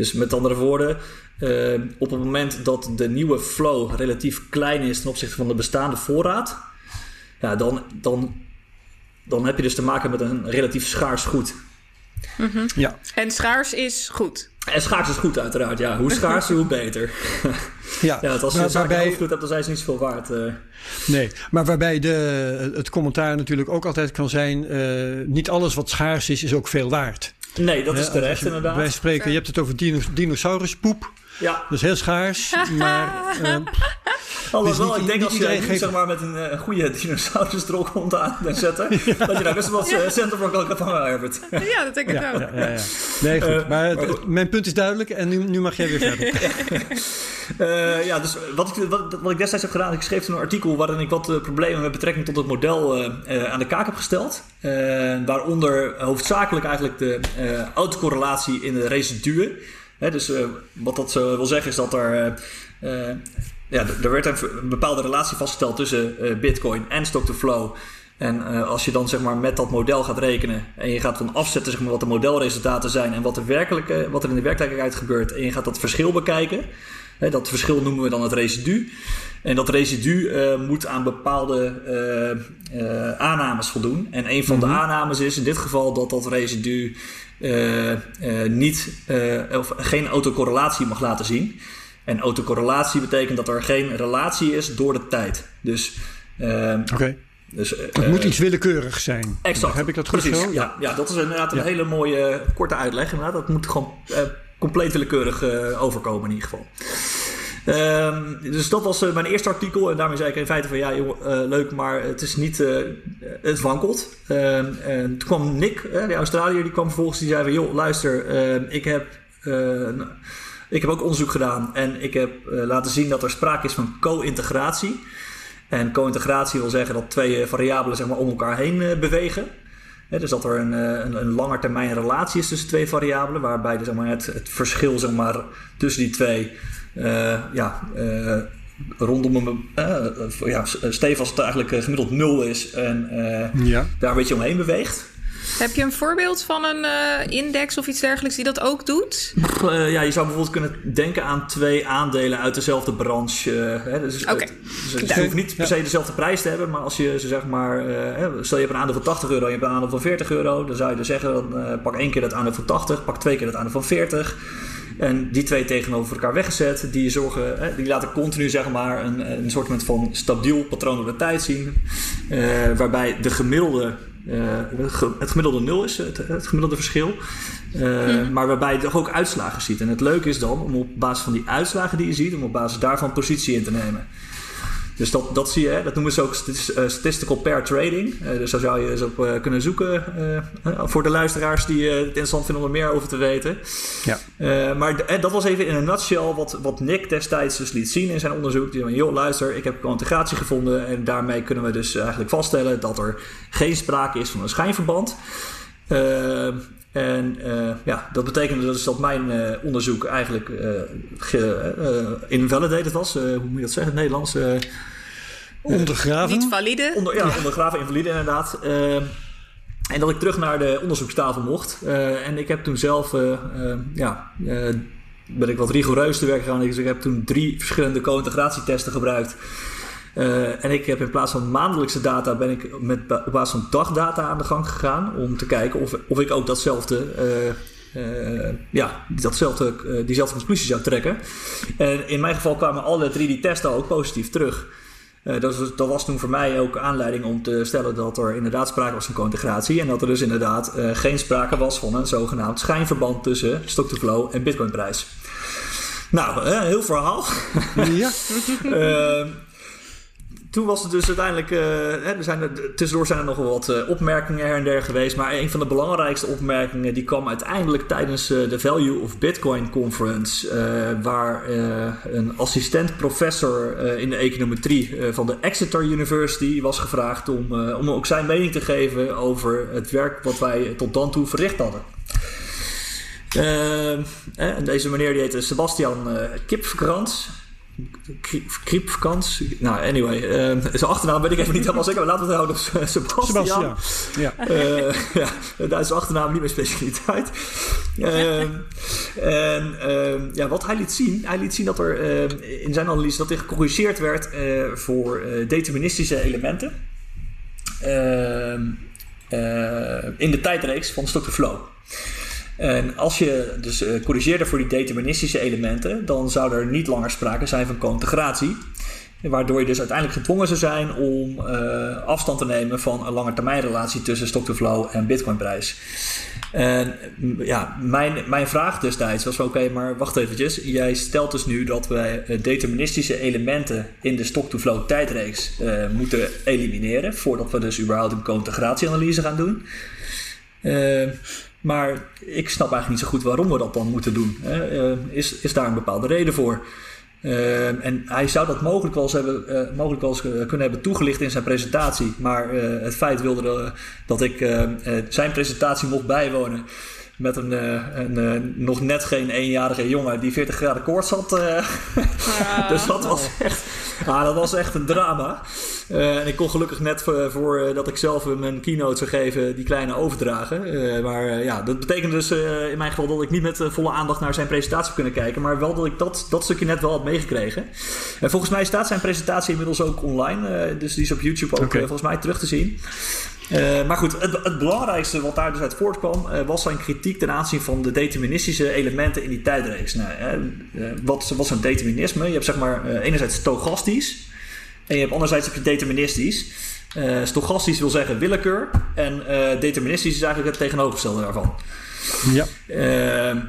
Dus met andere woorden... Uh, op het moment dat de nieuwe flow relatief klein is... ten opzichte van de bestaande voorraad... Ja, dan, dan dan heb je dus te maken met een relatief schaars goed. Mm -hmm. ja. En schaars is goed. En schaars is goed, uiteraard. Ja, hoe schaarser, hoe beter. ja, ja als je waarbij... goed hebt, dan zijn ze niet zoveel waard. Uh. Nee, maar waarbij de, het commentaar natuurlijk ook altijd kan zijn... Uh, niet alles wat schaars is, is ook veel waard. Nee, dat is terecht, inderdaad. Wij spreken, je hebt het over dinosauruspoep. Ja. Dat is heel schaars, maar... Uh, Alhoewel, ik denk als je nu zeg maar, met een uh, goede dinosaurus rond aan zetten, dat je daar best wel wat uh, centen voor kan vangen, Herbert. ja, dat denk ik ja, ook. Ja, ja, Nee, goed. maar, maar goed. mijn punt is duidelijk en nu, nu mag jij weer verder. Uh, ja, dus wat ik, wat, wat, ik destijds heb gedaan, ik schreef een artikel waarin ik wat problemen met betrekking tot het model uh, aan de kaak heb gesteld. waaronder hoofdzakelijk eigenlijk de autocorrelatie in de residuen. Hè, dus wat dat wil zeggen is dat er ja, er werd een bepaalde relatie vastgesteld tussen Bitcoin en stock-to-flow. En als je dan zeg maar met dat model gaat rekenen en je gaat van afzetten zeg maar, wat de modelresultaten zijn en wat, de werkelijke, wat er in de werkelijkheid gebeurt en je gaat dat verschil bekijken, dat verschil noemen we dan het residu. En dat residu uh, moet aan bepaalde uh, uh, aannames voldoen. En een van mm -hmm. de mhm. aannames is in dit geval dat dat residu niet, of geen autocorrelatie mag laten zien. En autocorrelatie betekent dat er geen relatie is door de tijd. Dus. Oké. Okay. Dus, het moet iets willekeurig zijn. Exact. Heb ik dat goed Precies, Ja, ja, dat is inderdaad een ja. hele mooie korte uitleg. Inderdaad. Dat moet gewoon compleet willekeurig overkomen in ieder geval. Um, dus dat was uh, mijn eerste artikel. En daarmee zei ik in feite van ja, uh, leuk, maar het is niet. het wankelt. Ehm, en toen kwam Nick, de Australiër, die kwam vervolgens. Die zei van joh, luister, ehm, ik heb. ik heb ook onderzoek gedaan en ik heb laten zien dat er sprake is van co-integratie. En co-integratie wil zeggen dat twee variabelen zeg maar, om elkaar heen bewegen dus dat er een, eh, een, een langer termijn relatie is tussen twee variabelen, waarbij de, zeg maar, het, het verschil zeg maar, tussen die twee uh, ja, uh, rondom een. ja, Steve als het eigenlijk gemiddeld nul is en ja. daar een beetje omheen beweegt. Heb je een voorbeeld van een uh, index of iets dergelijks die dat ook doet? Uh, ja, je zou bijvoorbeeld kunnen denken aan twee aandelen uit dezelfde branche. Uh, hè, dus, okay. dus, dus je hoeft niet per se dezelfde prijs te hebben, maar als je zeg maar, stel je hebt een aandeel van 80 euro en je hebt een aandeel van 40 euro, dan zou je dus zeggen, dan, pak één keer dat aandeel van 80, pak twee keer dat aandeel van 40. En die twee tegenover elkaar weggezet, die, zorgen, die laten continu zeg maar, een, een soort van stabiel patroon op de tijd zien. waarbij de gemiddelde het gemiddelde nul is, het, het gemiddelde verschil. Uh, hmm. Maar waarbij je toch ook uitslagen ziet. En het leuke is dan om op basis van die uitslagen die je ziet, om op basis daarvan positie in te nemen. Dus dat, dat zie je, dat noemen ze ook eh, statistical pair trading. Uh, dus daar zou je eens op uh, kunnen zoeken voor de luisteraars die het interessant vinden om er meer over te weten. Ja. maar dat was even in een nutshell wat, wat Nick destijds dus liet zien in zijn onderzoek. Die zei, joh luister, ik heb integratie gevonden en daarmee kunnen we dus eigenlijk vaststellen dat er geen sprake is van een schijnverband. En uh, ja, dat betekende dus dat mijn uh, onderzoek eigenlijk uh, invalidated was. hoe moet je dat zeggen in het Nederlands? ondergraven? Niet valide? Onder, ja, ondergraven, invalide inderdaad. en dat ik terug naar de onderzoekstafel mocht. en ik heb toen zelf, ja, ben ik wat rigoureus te werk gegaan. Dus ik heb toen drie verschillende co-integratietesten gebruikt. Uh, en ik heb in plaats van maandelijkse data ben ik met, op basis van dagdata aan de gang gegaan om te kijken of, of ik ook datzelfde, uh, uh, ja, datzelfde, diezelfde conclusie zou trekken. En in mijn geval kwamen alle drie die testen ook positief terug. Dat was, dat, was, toen voor mij ook aanleiding om te stellen dat er inderdaad sprake was van co-integratie. En dat er dus inderdaad geen sprake was van een zogenaamd schijnverband tussen stock-to-flow en bitcoinprijs. Nou, heel verhaal. Ja. toen was het dus uiteindelijk. Uh, er zijn er, tussendoor zijn er nog wel wat uh, opmerkingen her en der geweest. Maar een van de belangrijkste opmerkingen die kwam uiteindelijk tijdens uh, de Value of Bitcoin Conference. waar een assistent professor in de econometrie van de Exeter University was gevraagd om, om ook zijn mening te geven over het werk wat wij tot dan toe verricht hadden. en deze meneer die heette Sebastian Kipfkrans. Kriepkans. Nou, anyway. Uh, zijn achternaam weet ik even niet helemaal zeker. Maar laten we het houden op Sebastian. Sebastian. Ja. Uh, ja, Duitse achternaam, niet mijn specialiteit. Uh, en uh, ja, wat hij liet zien. Hij liet zien dat er in zijn analyse dat er gecorrigeerd werd voor deterministische elementen. in de tijdreeks van Stock to Flow. En als je dus uh, corrigeerde voor die deterministische elementen, dan zou er niet langer sprake zijn van cointegratie. Waardoor je dus uiteindelijk gedwongen zou zijn om uh, afstand te nemen van een lange termijn relatie tussen stock-to-flow en bitcoinprijs. En ja, mijn, mijn vraag destijds was: oké, maar wacht eventjes. Jij stelt dus nu dat wij eh, deterministische elementen in de stock-to-flow tijdreeks moeten elimineren. Voordat we dus überhaupt een co-integratieanalyse gaan doen. Uh, maar ik snap eigenlijk niet zo goed waarom we dat dan moeten doen. Uh, is, is daar een bepaalde reden voor? Uh, en hij zou dat mogelijk wel eens, hebben, uh, mogelijk wel eens kunnen hebben toegelicht in zijn presentatie. Maar het feit wilde dat ik zijn presentatie mocht bijwonen met een, een, nog net geen eenjarige jongen die 40 graden koorts had. Ah. dus dat was echt, ah, dat was echt een drama. Uh, en ik kon gelukkig net voor, voor uh, dat ik zelf mijn keynote zou geven, die kleine overdragen. Uh, maar ja, dat betekent dus in mijn geval dat ik niet met volle aandacht naar zijn presentatie heb kunnen kijken. Maar wel dat ik dat, dat stukje net wel had meegekregen. En volgens mij staat zijn presentatie inmiddels ook online. dus die is op YouTube ook volgens mij terug te zien. Uh, maar goed, het, het, belangrijkste wat daar dus uit voortkwam, uh, was zijn kritiek ten aanzien van de deterministische elementen in die tijdreeks. Nou, uh, wat was een determinisme? Je hebt zeg maar enerzijds stochastisch, en je hebt anderzijds heb je deterministisch. Uh, stochastisch wil zeggen willekeur. En uh, deterministisch is eigenlijk het tegenovergestelde daarvan. Ja. Uh,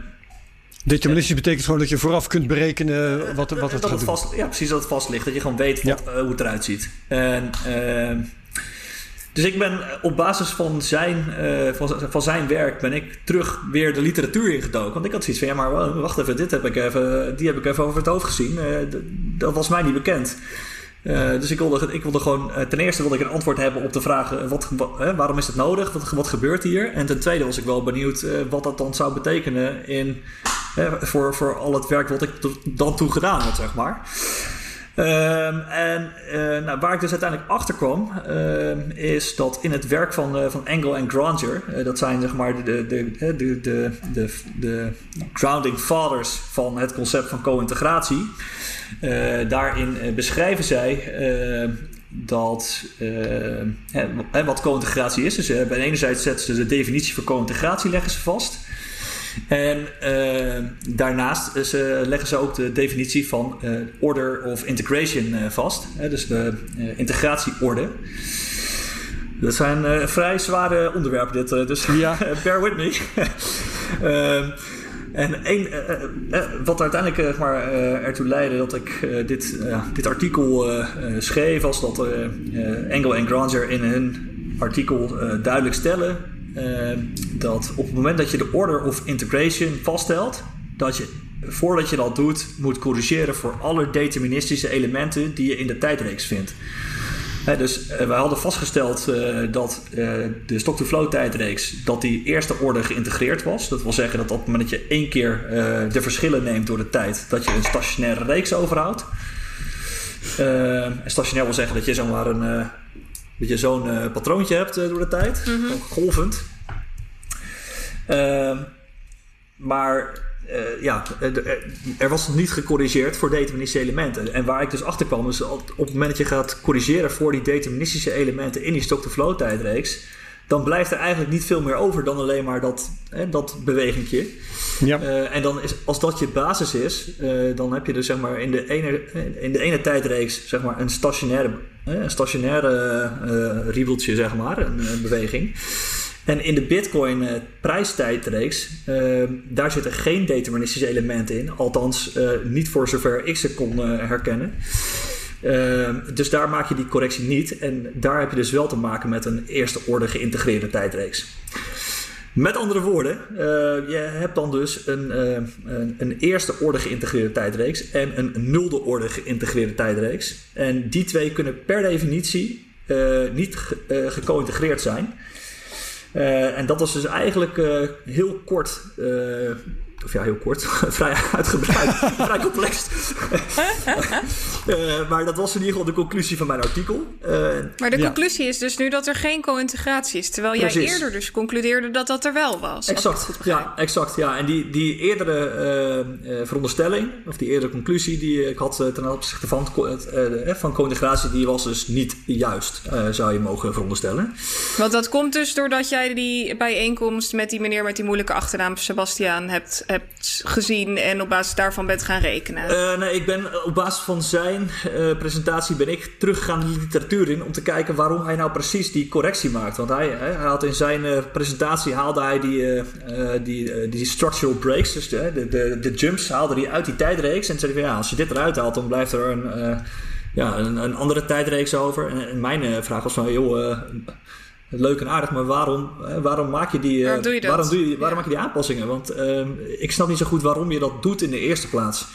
Deterministisch betekent gewoon dat je vooraf kunt berekenen wat, wat het dat gaat het vast, Ja, precies dat het vast ligt. Dat je gewoon weet wat, ja. hoe het eruit ziet. En, dus ik ben op basis van zijn, van, van, zijn werk ben ik terug weer de literatuur ingedoken. Want ik had zoiets van, ja maar wacht even, dit heb ik even, die heb ik even over het hoofd gezien. dat was mij niet bekend. Uh, dus ik wilde, ik gewoon, uh, ten eerste wilde ik een antwoord hebben op de vraag: uh, wat, waarom is het nodig? Wat, wat, gebeurt hier? En ten tweede was ik wel benieuwd wat dat dan zou betekenen in, voor, voor al het werk wat ik dan toe gedaan had, zeg maar. Ehm, en nou, waar ik dus uiteindelijk achter kwam, ehm, is dat in het werk van, van Engel en Granger, dat zijn zeg maar de, de, de, de, de, de grounding fathers van het concept van co-integratie. Uh, daarin uh, beschrijven zij uh, dat hè, wat co-integratie is. Dus bij enerzijds zetten ze de definitie van co-integratie leggen ze vast. En daarnaast ze, leggen ze ook de definitie van order of integration vast. dus de integratieorde. Dat zijn vrij zware onderwerpen dit, dus ja. bear with me. En een, uh, uh, wat uiteindelijk maar, ertoe leidde dat ik dit, dit artikel schreef, was dat Engel en Granger in hun artikel duidelijk stellen dat op het moment dat je de order of integration vaststelt, dat je voordat je dat doet, moet corrigeren voor alle deterministische elementen die je in de tijdreeks vindt dus uh, we hadden vastgesteld uh, dat uh, de stock-to-flow tijdreeks dat die eerste orde geïntegreerd was. Dat wil zeggen dat op het moment dat je één keer de verschillen neemt door de tijd, dat je een stationaire reeks overhoudt. stationair wil zeggen dat je zomaar een dat je zo'n patroontje hebt door de tijd, mm -hmm. golvend. maar uh, ja, er was nog niet gecorrigeerd voor deterministische elementen. En waar ik dus achter kwam, is op het moment dat je gaat corrigeren voor die deterministische elementen in die stock-to-flow tijdreeks, dan blijft er eigenlijk niet veel meer over dan alleen maar dat, hè, dat bewegingje. Ja. Uh, en dan is, als dat je basis is, uh, dan heb je dus zeg maar in de ene, in de ene tijdreeks zeg maar een stationaire, een stationaire riebeltje, zeg maar, een, een beweging. En in de Bitcoin uh, prijstijdreeks, uh, daar zitten geen deterministische elementen in. Althans, uh, niet voor zover ik ze kon herkennen. Dus daar maak je die correctie niet. En daar heb je dus wel te maken met een eerste orde geïntegreerde tijdreeks. Met andere woorden, je hebt dan dus een, uh, een, eerste orde geïntegreerde tijdreeks en een nulde orde geïntegreerde tijdreeks. En die twee kunnen per definitie niet ge geco-integreerd zijn. En dat was dus eigenlijk heel kort of ja, heel kort, vrij uitgebreid, vrij complex. uh, maar dat was in ieder geval de conclusie van mijn artikel. Uh, maar de conclusie is dus nu dat er geen co-integratie is. Terwijl jij eerder dus concludeerde dat dat er wel was. Exact, ja, exact. Ja. En die, die eerdere uh, veronderstelling, of die eerdere conclusie die ik had ten opzichte van, van co-integratie, die was dus niet juist, zou je mogen veronderstellen. Want dat komt dus doordat jij die bijeenkomst met die meneer met die moeilijke achternaam, Sebastiaan, hebt hebt gezien en op basis daarvan bent gaan rekenen? Uh, nee, ik ben op basis van zijn uh, presentatie ben ik teruggegaan de literatuur in om te kijken waarom hij nou precies die correctie maakt. Want hij, hij had in zijn uh, presentatie haalde hij die, die, die structural breaks, dus de, de, de, jumps haalde hij uit die tijdreeks. En zei hij van ja, als je dit eruit haalt, dan blijft er een, ja, een, een, andere tijdreeks over. En, en mijn vraag was van joh leuk en aardig, maar waarom, waarom maak je die, waarom doe je, waarom doe je, waarom maak je die aanpassingen? Want uh, ik snap niet zo goed waarom je dat doet in de eerste plaats.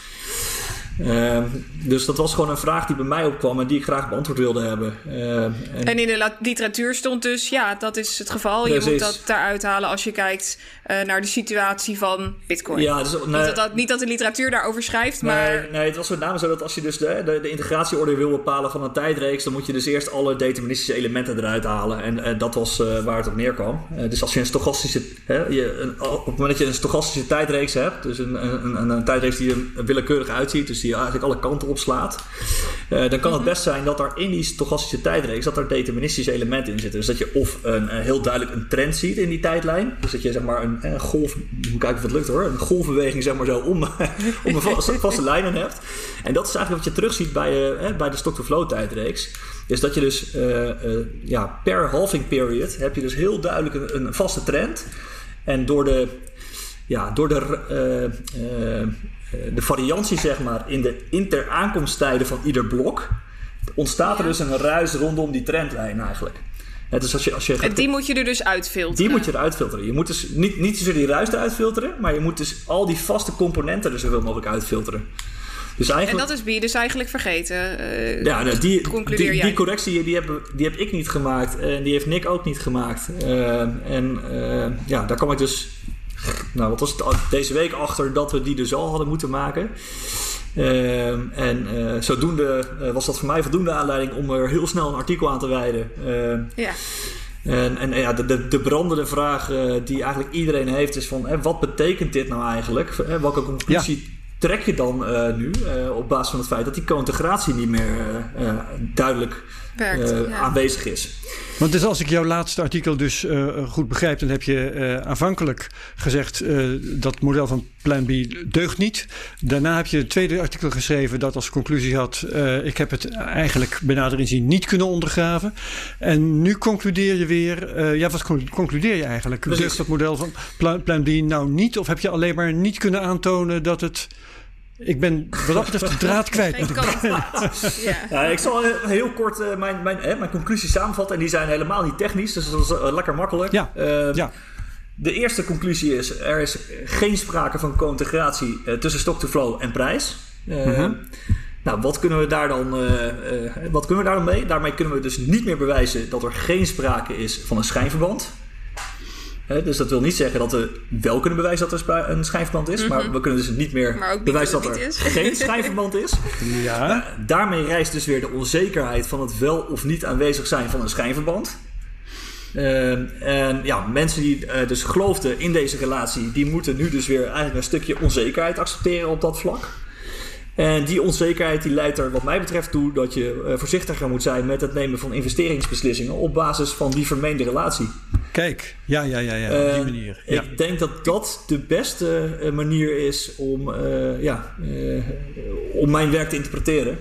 Uh, dus dat was gewoon een vraag die bij mij opkwam en die ik graag beantwoord wilde hebben. Uh, en, en, in de literatuur stond dus, ja, dat is het geval. Precies. Je moet dat daaruit halen als je kijkt uh, naar de situatie van Bitcoin. Ja, dus, nee, niet, dat, dat, niet, dat, de literatuur daarover schrijft, nee, maar. Nee, het was met name zo dat als je dus de, de, de integratieorde wil bepalen van een tijdreeks, dan moet je dus eerst alle deterministische elementen eruit halen. En uh, dat was uh, waar het op neerkwam. dus als je een stochastische. Hè, je, een, op het moment dat je een stochastische tijdreeks hebt, dus een, een, een, een tijdreeks die er willekeurig uitziet, dus die eigenlijk alle kanten opslaat, dan kan het mhm. best zijn dat er in die stochastische tijdreeks dat er deterministische elementen in zitten. Dus dat je of een, heel duidelijk een trend ziet in die tijdlijn, dus dat je zeg maar een een, golf, moet kijken of het lukt hoor, een golfbeweging zeg maar zo om, om een vaste, vaste lijnen hebt. En dat is eigenlijk wat je terugziet bij, uh, bij de stock-to-flow tijdreeks. Is dat je dus uh, uh, ja, per halving period heb je dus heel duidelijk een, een vaste trend. En door de, ja, door de, de variantie zeg maar in de interaankomsttijden van ieder blok ontstaat er dus een ruis rondom die trendlijn eigenlijk. Dus als je, als je en die moet je er dus uitfilteren? Die moet je eruit filteren. Je moet dus niet, niet zozeer die ruis eruit filteren, maar je moet dus al die vaste componenten er zoveel mogelijk uitfilteren. Dus eigenlijk, en dat is wie dus eigenlijk vergeten. Uh, ja, nou, die, die, die, correctie die heb, die heb ik niet gemaakt en die heeft Nick ook niet gemaakt. Uh, en uh, ja, daar kwam ik dus, nou wat was het, deze week achter dat we die dus al hadden moeten maken. Ehm, en uh, zodoende uh, was dat voor mij voldoende aanleiding om er heel snel een artikel aan te wijden. Ehm, ja. En, en ja, de, de, de brandende vraag uh, die eigenlijk iedereen heeft is van... Hè, wat betekent dit nou eigenlijk? welke conclusie trek je dan nu op basis van het feit dat die co-integratie niet meer duidelijk Werkt, aanwezig is? Want dus als ik jouw laatste artikel dus uh, goed begrijp, dan heb je uh, aanvankelijk gezegd uh, dat model van Plan B deugt niet. Daarna heb je het tweede artikel geschreven dat als conclusie had: ik heb het eigenlijk benadering zien niet kunnen ondergraven. En nu concludeer je weer, ja, wat concludeer je eigenlijk? Precies. Deugt dat model van Plan, Plan B nou niet? Of heb je alleen maar niet kunnen aantonen dat het ik ben wat dat betreft de draad kwijt. Ik, ja. ja. ik zal heel kort uh, mijn, mijn, hè, mijn conclusies samenvatten. En die zijn helemaal niet technisch, dus dat is uh, lekker makkelijk. Ja. Uh, ja. De eerste conclusie is: er is geen sprake van co-integratie tussen stock-to-flow en prijs. -huh. Nou, wat kunnen we daar dan wat kunnen we daar dan mee? Daarmee kunnen we dus niet meer bewijzen dat er geen sprake is van een schijnverband dus dat wil niet zeggen dat we wel kunnen bewijzen dat er een schijnverband is. Maar mhm. we kunnen dus niet meer bewijzen dat, er geen schijnverband is. Ja. Nou, daarmee rijst dus weer de onzekerheid van het wel of niet aanwezig zijn van een schijnverband. Uh, en ja, mensen die uh, dus geloofden in deze relatie, die moeten nu dus weer eigenlijk een stukje onzekerheid accepteren op dat vlak. En die onzekerheid die leidt er wat mij betreft toe dat je uh, voorzichtiger moet zijn met het nemen van investeringsbeslissingen op basis van die vermeende relatie. Kijk, ja, ja, ja, ja op die manier. Ja. Ik denk dat dat de beste uh, manier is om, uh, ja, om mijn werk te interpreteren.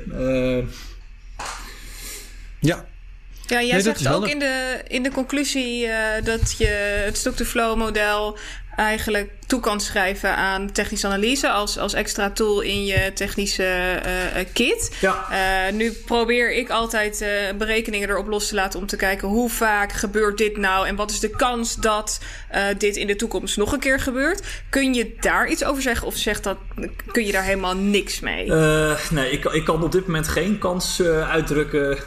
ja. Ja, jij nee, zegt ook in de, in de conclusie dat je het stock-to-flow model eigenlijk toe kan schrijven aan technische analyse als, als extra tool in je technische kit. Ja. nu probeer ik altijd berekeningen erop los te laten om te kijken hoe vaak gebeurt dit nou en wat is de kans dat dit in de toekomst nog een keer gebeurt. Kun je daar iets over zeggen of zegt dat, kun je daar helemaal niks mee? nee, ik, ik kan op dit moment geen kans uitdrukken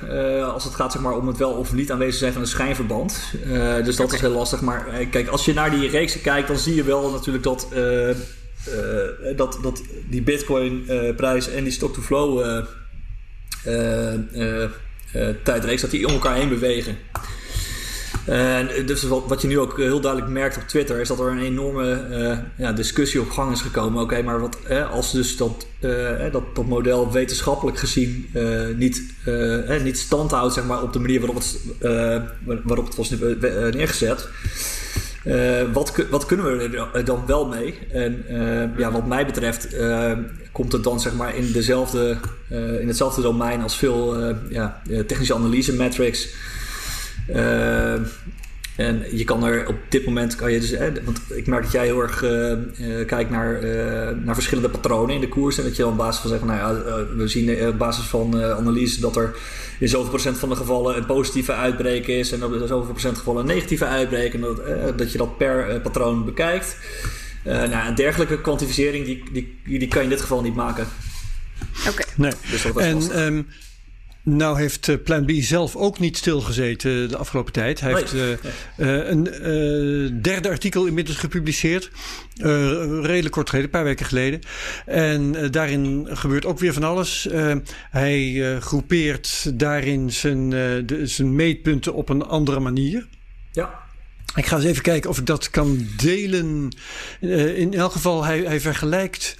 als het gaat zeg maar, om het wel of niet aanwezig zijn van een schijnverband. dus dat is heel lastig. Maar kijk, als je naar die reeksen kijkt, dan zie je wel natuurlijk dat, uh, uh, dat, dat die Bitcoin-prijs en die stock-to-flow tijdreeks, dat die om elkaar heen bewegen. En dus wat, je nu ook heel duidelijk merkt op Twitter is dat er een enorme ja, discussie op gang is gekomen. Oké, maar wat, als dus dat, dat, dat model wetenschappelijk gezien niet, niet standhoudt zeg maar, op de manier waarop het, waarop het was neergezet. Wat, wat kunnen we er dan wel mee? En ja, wat mij betreft komt het dan zeg maar, in, dezelfde, in hetzelfde domein als veel ja, technische analyse metrics. En je kan er op dit moment kan je dus, want ik merk dat jij heel erg uh, kijkt naar, uh, naar verschillende patronen in de koers. En dat je op basis van zegt, nou ja, we zien op basis van analyse dat er in zoveel procent van de gevallen een positieve uitbreek is. En op zoveel procent gevallen een negatieve uitbreek. En dat, dat je dat per patroon bekijkt. nou, een dergelijke kwantificering die, die, die kan je in dit geval niet maken. Oké. Nee. Dus dat en, um, nou heeft uh, Plan B zelf ook niet stilgezeten de afgelopen tijd. Hij heeft uh, uh, een derde artikel inmiddels gepubliceerd. redelijk kort geleden, een paar weken geleden. En daarin gebeurt ook weer van alles. hij groepeert daarin zijn, de, zijn meetpunten op een andere manier. Ja. Ik ga eens even kijken of ik dat kan delen. in elk geval, hij, hij vergelijkt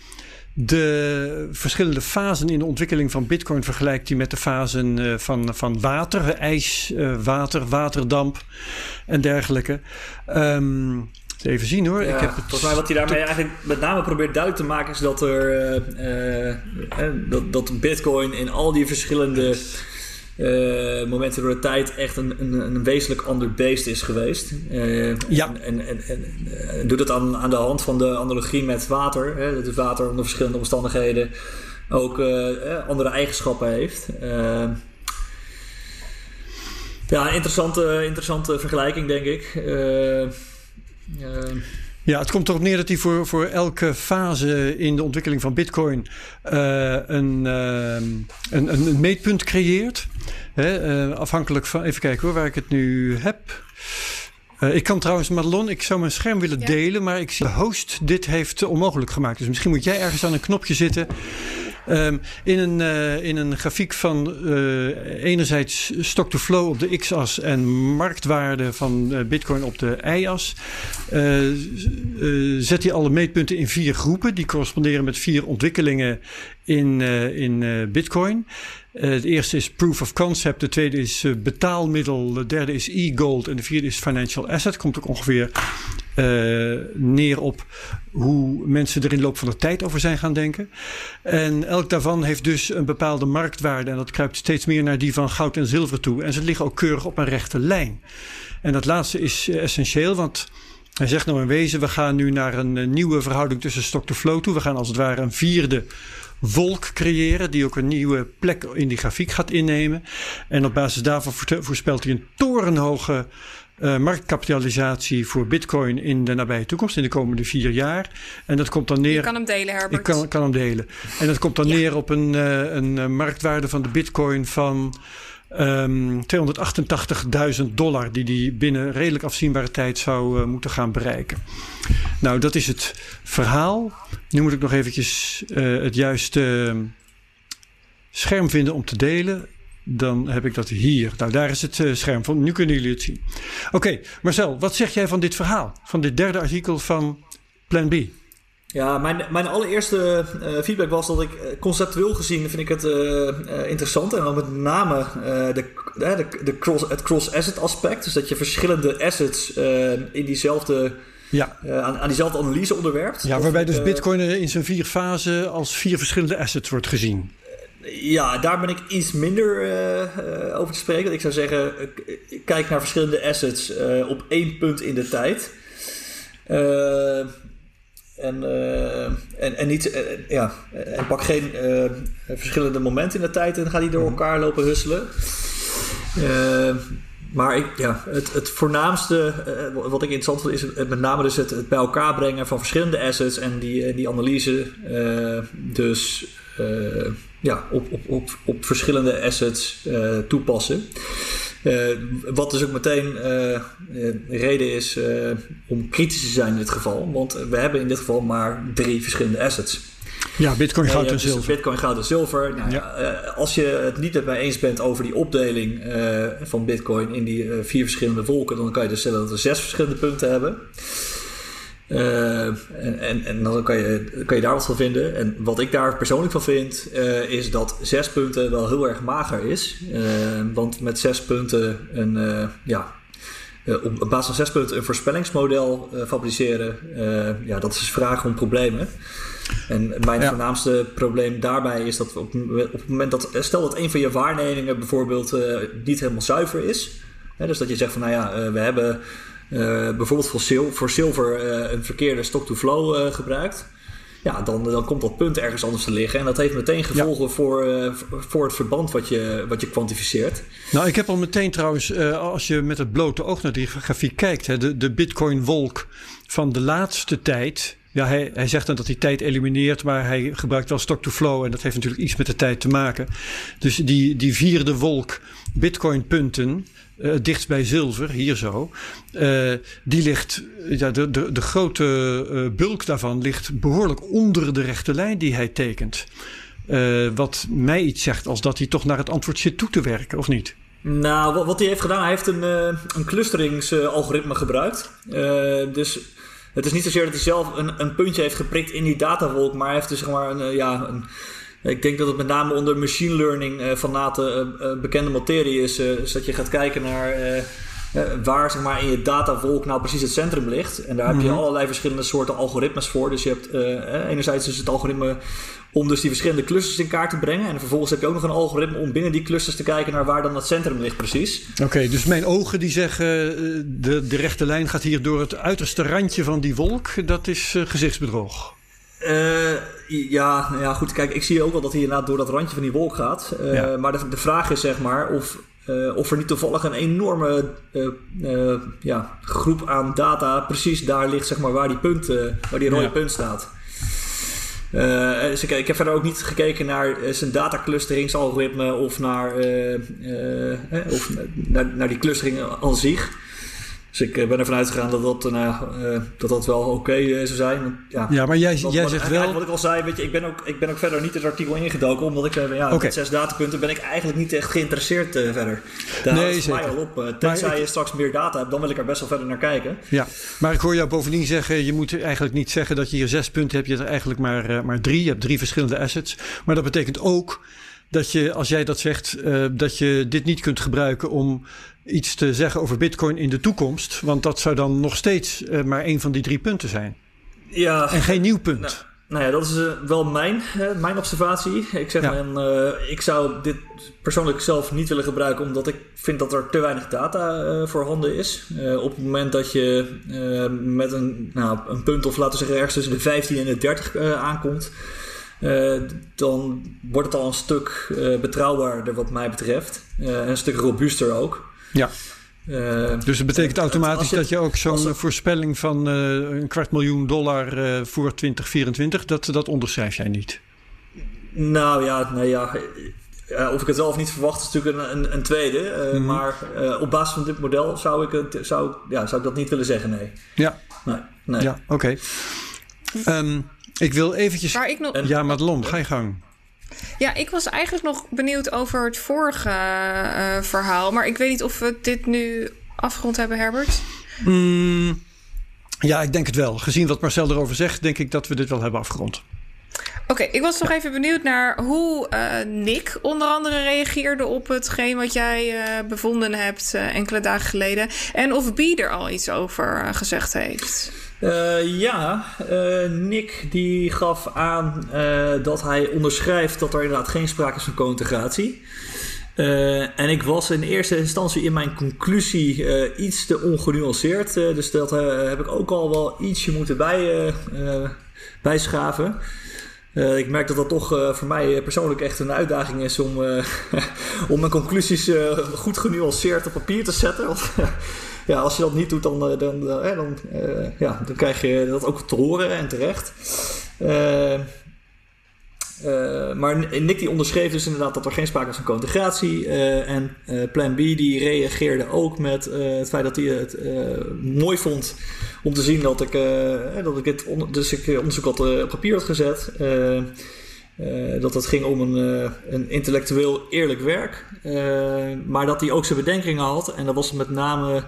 de verschillende fasen in de ontwikkeling van Bitcoin vergelijkt hij met de fasen uh, van, van water, ijs, uh, water, waterdamp en dergelijke. Um, even zien hoor. Ja, ik heb het volgens mij wat hij daarmee eigenlijk met name probeert duidelijk te maken is dat er uh, dat, dat Bitcoin in al die verschillende uh, momenten door de tijd echt een, een, een wezenlijk ander beest is geweest. Uh, ja. En, en, en, en doet het aan, aan de hand van de analogie met water. Hè, dat het water onder verschillende omstandigheden ook uh, andere eigenschappen heeft. ja, interessante, interessante vergelijking, denk ik. Ja, het komt erop neer dat hij voor, voor elke fase in de ontwikkeling van Bitcoin uh, een, uh, een, een, meetpunt creëert. Hè, uh, afhankelijk van, even kijken hoor, waar ik het nu heb. ik kan trouwens, Madelon, ik zou mijn scherm willen delen, maar ik zie de host dit heeft onmogelijk gemaakt. Dus misschien moet jij ergens aan een knopje zitten. Um, in, een, uh, in een grafiek van uh, enerzijds stock-to-flow op de x-as en marktwaarde van uh, Bitcoin op de y-as, zet hij alle meetpunten in vier groepen. Die corresponderen met vier ontwikkelingen in, in Bitcoin. het eerste is proof of concept, de tweede is betaalmiddel, de derde is e-gold en de vierde is financial asset. Komt ook ongeveer neer op hoe mensen er in de loop van de tijd over zijn gaan denken. En elk daarvan heeft dus een bepaalde marktwaarde. En dat kruipt steeds meer naar die van goud en zilver toe. En ze liggen ook keurig op een rechte lijn. En dat laatste is essentieel, want hij zegt nou in wezen: we gaan nu naar een nieuwe verhouding tussen stock to flow toe. We gaan als het ware een vierde wolk creëren, die ook een nieuwe plek in die grafiek gaat innemen. En op basis daarvan voorspelt hij een torenhoge uh, marktkapitalisatie voor Bitcoin in de nabije toekomst, in de komende vier jaar. En dat komt dan neer. Je kan hem delen, Herbert. Ik kan, kan hem delen. En dat komt dan neer op een, uh, een eh, marktwaarde van de Bitcoin van um, ehm, 288.000 dollar, die die binnen redelijk afzienbare tijd zou uh, moeten gaan bereiken. Nou, dat is het verhaal. Nu moet ik nog eventjes het juiste scherm vinden om te delen dan heb ik dat hier. Nou, daar is het uh, scherm van. Nu kunnen jullie het zien. Oké, Marcel, wat zeg jij van dit verhaal? Van dit derde artikel van Plan B? Ja, mijn, mijn allereerste uh, feedback was dat ik uh, conceptueel gezien vind ik het interessant. En dan met name de, de, de cross, het cross-asset aspect. Dus dat je verschillende assets in diezelfde ja. aan, aan, diezelfde analyse onderwerpt. Ja, waarbij dus Bitcoin in zijn vier fasen als vier verschillende assets wordt gezien. Ja, daar ben ik iets minder uh, over te spreken. Ik zou zeggen, kijk naar verschillende assets uh, op één punt in de tijd. En, en, en, niet, ja, en pak geen verschillende momenten in de tijd en ga die door mhm. elkaar lopen husselen. maar ik, ja, het, het voornaamste wat ik interessant vind is het, met name dus het, het, bij elkaar brengen van verschillende assets en die, die analyse. dus ja, op, op, op, op verschillende assets toepassen. Uh, wat dus ook meteen uh, reden is om kritisch te zijn in dit geval. Want we hebben in dit geval maar drie verschillende assets. Ja, bitcoin, goud en dus zilver. Bitcoin, goud en zilver. Nou, ja. als je het niet met mij eens bent over die opdeling van bitcoin in die vier verschillende wolken... dan kan je dus stellen dat we zes verschillende punten hebben. Uh, en, en, en, dan kan je, kan je daar wat van vinden. En wat ik daar persoonlijk van vind, uh, is dat zes punten wel heel erg mager is. Uh, want met zes punten een, ja, op basis van zes punten een voorspellingsmodel fabriceren, ja, dat is vragen om problemen. En mijn ja. voornaamste probleem daarbij is dat op, op, het moment dat, stel dat een van je waarnemingen bijvoorbeeld niet helemaal zuiver is. Hè, dus dat je zegt van nou ja, we hebben bijvoorbeeld voor, sil voor zilver uh, een verkeerde stock-to-flow uh, gebruikt. Ja, dan, dan komt dat punt ergens anders te liggen. En dat heeft meteen gevolgen ja. voor, voor het verband wat je, wat je kwantificeert. Nou, ik heb al meteen trouwens, als je met het blote oog naar die grafiek kijkt, hè, de, de Bitcoin-wolk van de laatste tijd. Ja, hij, hij zegt dan dat hij tijd elimineert, maar hij gebruikt wel stock-to-flow. En dat heeft natuurlijk iets met de tijd te maken. Dus die, die vierde wolk Bitcoin-punten uh, dichtst bij zilver, hier zo. Uh, die ligt, ja, de, de, de grote uh, bulk daarvan ligt behoorlijk onder de rechte lijn die hij tekent. wat mij iets zegt als dat hij toch naar het antwoord zit toe te werken, of niet? Nou, wat, hij heeft gedaan, hij heeft een, een clusteringsalgoritme gebruikt. dus het is niet zozeer dat hij zelf een, een puntje heeft geprikt in die datawolk, maar hij heeft dus zeg maar een, ja, een ik denk dat het met name onder machine learning uh, van nate uh, bekende materie is. dus dat je gaat kijken naar waar zeg maar, in je datawolk nou precies het centrum ligt. En daar heb je mhm. allerlei verschillende soorten algoritmes voor. Dus je hebt enerzijds dus het algoritme om dus die verschillende clusters in kaart te brengen. En vervolgens heb je ook nog een algoritme om binnen die clusters te kijken naar waar dan het centrum ligt precies. Oké, dus mijn ogen die zeggen de, de rechte lijn gaat hier door het uiterste randje van die wolk. Dat is gezichtsbedrog. Uh, ja, nou ja, goed. Kijk, ik zie ook wel dat hij inderdaad door dat randje van die wolk gaat. Uh, Maar de, de, vraag is zeg maar of, uh, of er niet toevallig een enorme ja, groep aan data precies daar ligt, zeg maar, waar die, punt, waar die rode ja. punt staat. dus ik, ik, heb verder ook niet gekeken naar zijn dataclusteringsalgoritme of naar, of naar, naar die clustering aan zich. Dus ik eh, ben ervan uitgegaan dat dat, nou, uh, dat, dat wel oké okay zou zijn. Ja, ja maar jij, jij zegt wel... Wat ik al zei, weet je, ik, ben ook, ik ben ook verder niet het artikel ingedoken. Omdat ik zei, ja, okay. met zes datapunten ben ik eigenlijk niet echt geïnteresseerd uh, verder. Daar nee, is mij al op. tenzij je straks meer data hebt, dan wil ik er best wel verder naar kijken. Ja, maar ik hoor jou bovendien zeggen, je moet eigenlijk niet zeggen dat je hier zes punten hebt. Je hebt er eigenlijk maar, maar drie. Je hebt drie verschillende assets. Maar dat betekent ook dat je, als jij dat zegt, dat je dit niet kunt gebruiken om iets te zeggen over Bitcoin in de toekomst. Want dat zou dan nog steeds uh, maar een van die drie punten zijn. Ja. En geen nieuw punt. Nou, nou ja, dat is uh, wel mijn, mijn observatie. Ik zeg ja. ik zou dit persoonlijk zelf niet willen gebruiken, omdat ik vind dat er te weinig data voorhanden is. op het moment dat je met een, nou, een punt of laten we zeggen ergens tussen de 15 en de 30 aankomt. Dan wordt het al een stuk betrouwbaarder wat mij betreft. een stuk robuuster ook. Ja. Dus het betekent automatisch dat je ook zo'n voorspelling van een kwart miljoen dollar voor 2024, dat, dat onderschrijf jij niet? Nou ja, nee, ja. of ik het wel of niet verwacht, is natuurlijk een, een, een tweede. Mm. Maar op basis van dit model zou ik, het, zou, ja, zou ik dat niet willen zeggen, nee. Ja. Nee, nee. Ja, oké. Okay. Um, ik wil eventjes... Maar ik nog... Ja, Madelon, ga je gang. Ja, ik was eigenlijk nog benieuwd over het vorige uh, verhaal. Maar ik weet niet of we dit nu afgerond hebben, Herbert. Mm, ja, ik denk het wel. Gezien wat Marcel erover zegt, denk ik dat we dit wel hebben afgerond. Oké, ik was nog even benieuwd naar hoe uh, Nick onder andere reageerde op hetgeen wat jij uh, bevonden hebt enkele dagen geleden. En of B er al iets over gezegd heeft. Uh, ja, uh, Nick die gaf aan uh, dat hij onderschrijft dat er inderdaad geen sprake is van co-integratie. en ik was in eerste instantie in mijn conclusie iets te ongenuanceerd. dus dat heb ik ook al wel ietsje moeten bij, bijschaven. ik merk dat dat toch voor mij persoonlijk echt een uitdaging is om, om mijn conclusies goed genuanceerd op papier te zetten. ja, als je dat niet doet, dan, dan, dan, dan, ja, dan krijg je dat ook te horen en terecht. Maar Nick die onderschreef dus inderdaad dat er geen sprake was van co-integratie. En Plan B die reageerde ook met het feit dat hij het mooi vond om te zien dat ik, dat ik on dus ik onderzoek had op papier had gezet. Dat het ging om een, een intellectueel eerlijk werk. maar dat hij ook zijn bedenkingen had. En dat was met name.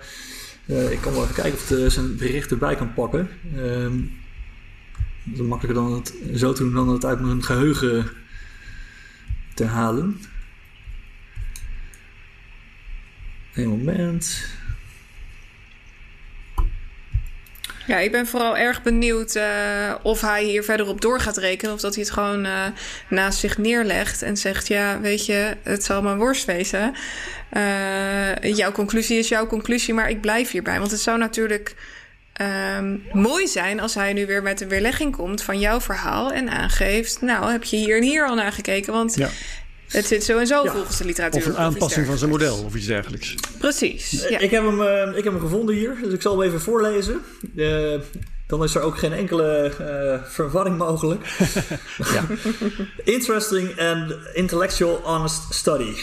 ik kan wel even kijken of ik zijn bericht erbij kan pakken. Ehm, het is makkelijker dan het zo te doen dan het uit mijn geheugen te halen. Een moment. Ja, ik ben vooral erg benieuwd uh, of hij hier verder op door gaat rekenen. Of dat hij het gewoon uh, naast zich neerlegt en zegt: Ja, weet je, het zal mijn worst wezen. Uh, jouw conclusie is jouw conclusie, maar ik blijf hierbij. Want het zou natuurlijk um, mooi zijn als hij nu weer met een weerlegging komt van jouw verhaal en aangeeft: Nou, heb je hier en hier al naar gekeken? Want ja. Het zit zo en zo volgens de literatuur. Of een aanpassing van zijn model of iets dergelijks. Precies. Ja. Ik, heb hem, uh, ik heb hem gevonden hier, dus ik zal hem even voorlezen. Uh, dan is er ook geen enkele uh, verwarring mogelijk. ja. Interesting and intellectual honest study.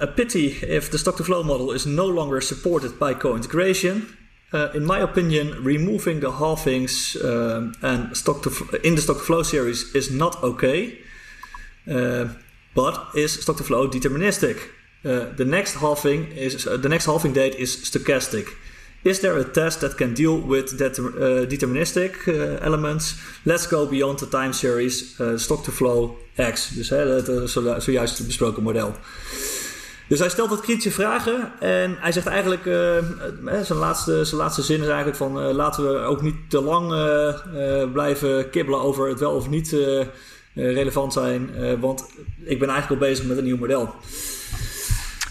a pity if the stock-to-flow model is no longer supported by co-integration. Uh, in my opinion, removing the halvings uh, and stock to in the stock to flow series is not okay, uh, but is stock to flow deterministic? Uh, the next halving is uh, the next halving date is stochastic. Is there a test that can deal with that uh, deterministic elements? Let's go beyond the time series stock to flow X. Dus het zojuist besproken model. Dus hij stelt wat kritische vragen en hij zegt eigenlijk, zijn, laatste, zijn laatste zin is eigenlijk van laten we ook niet te lang blijven kibbelen over het wel of niet relevant zijn, want ik ben eigenlijk al bezig met een nieuw model.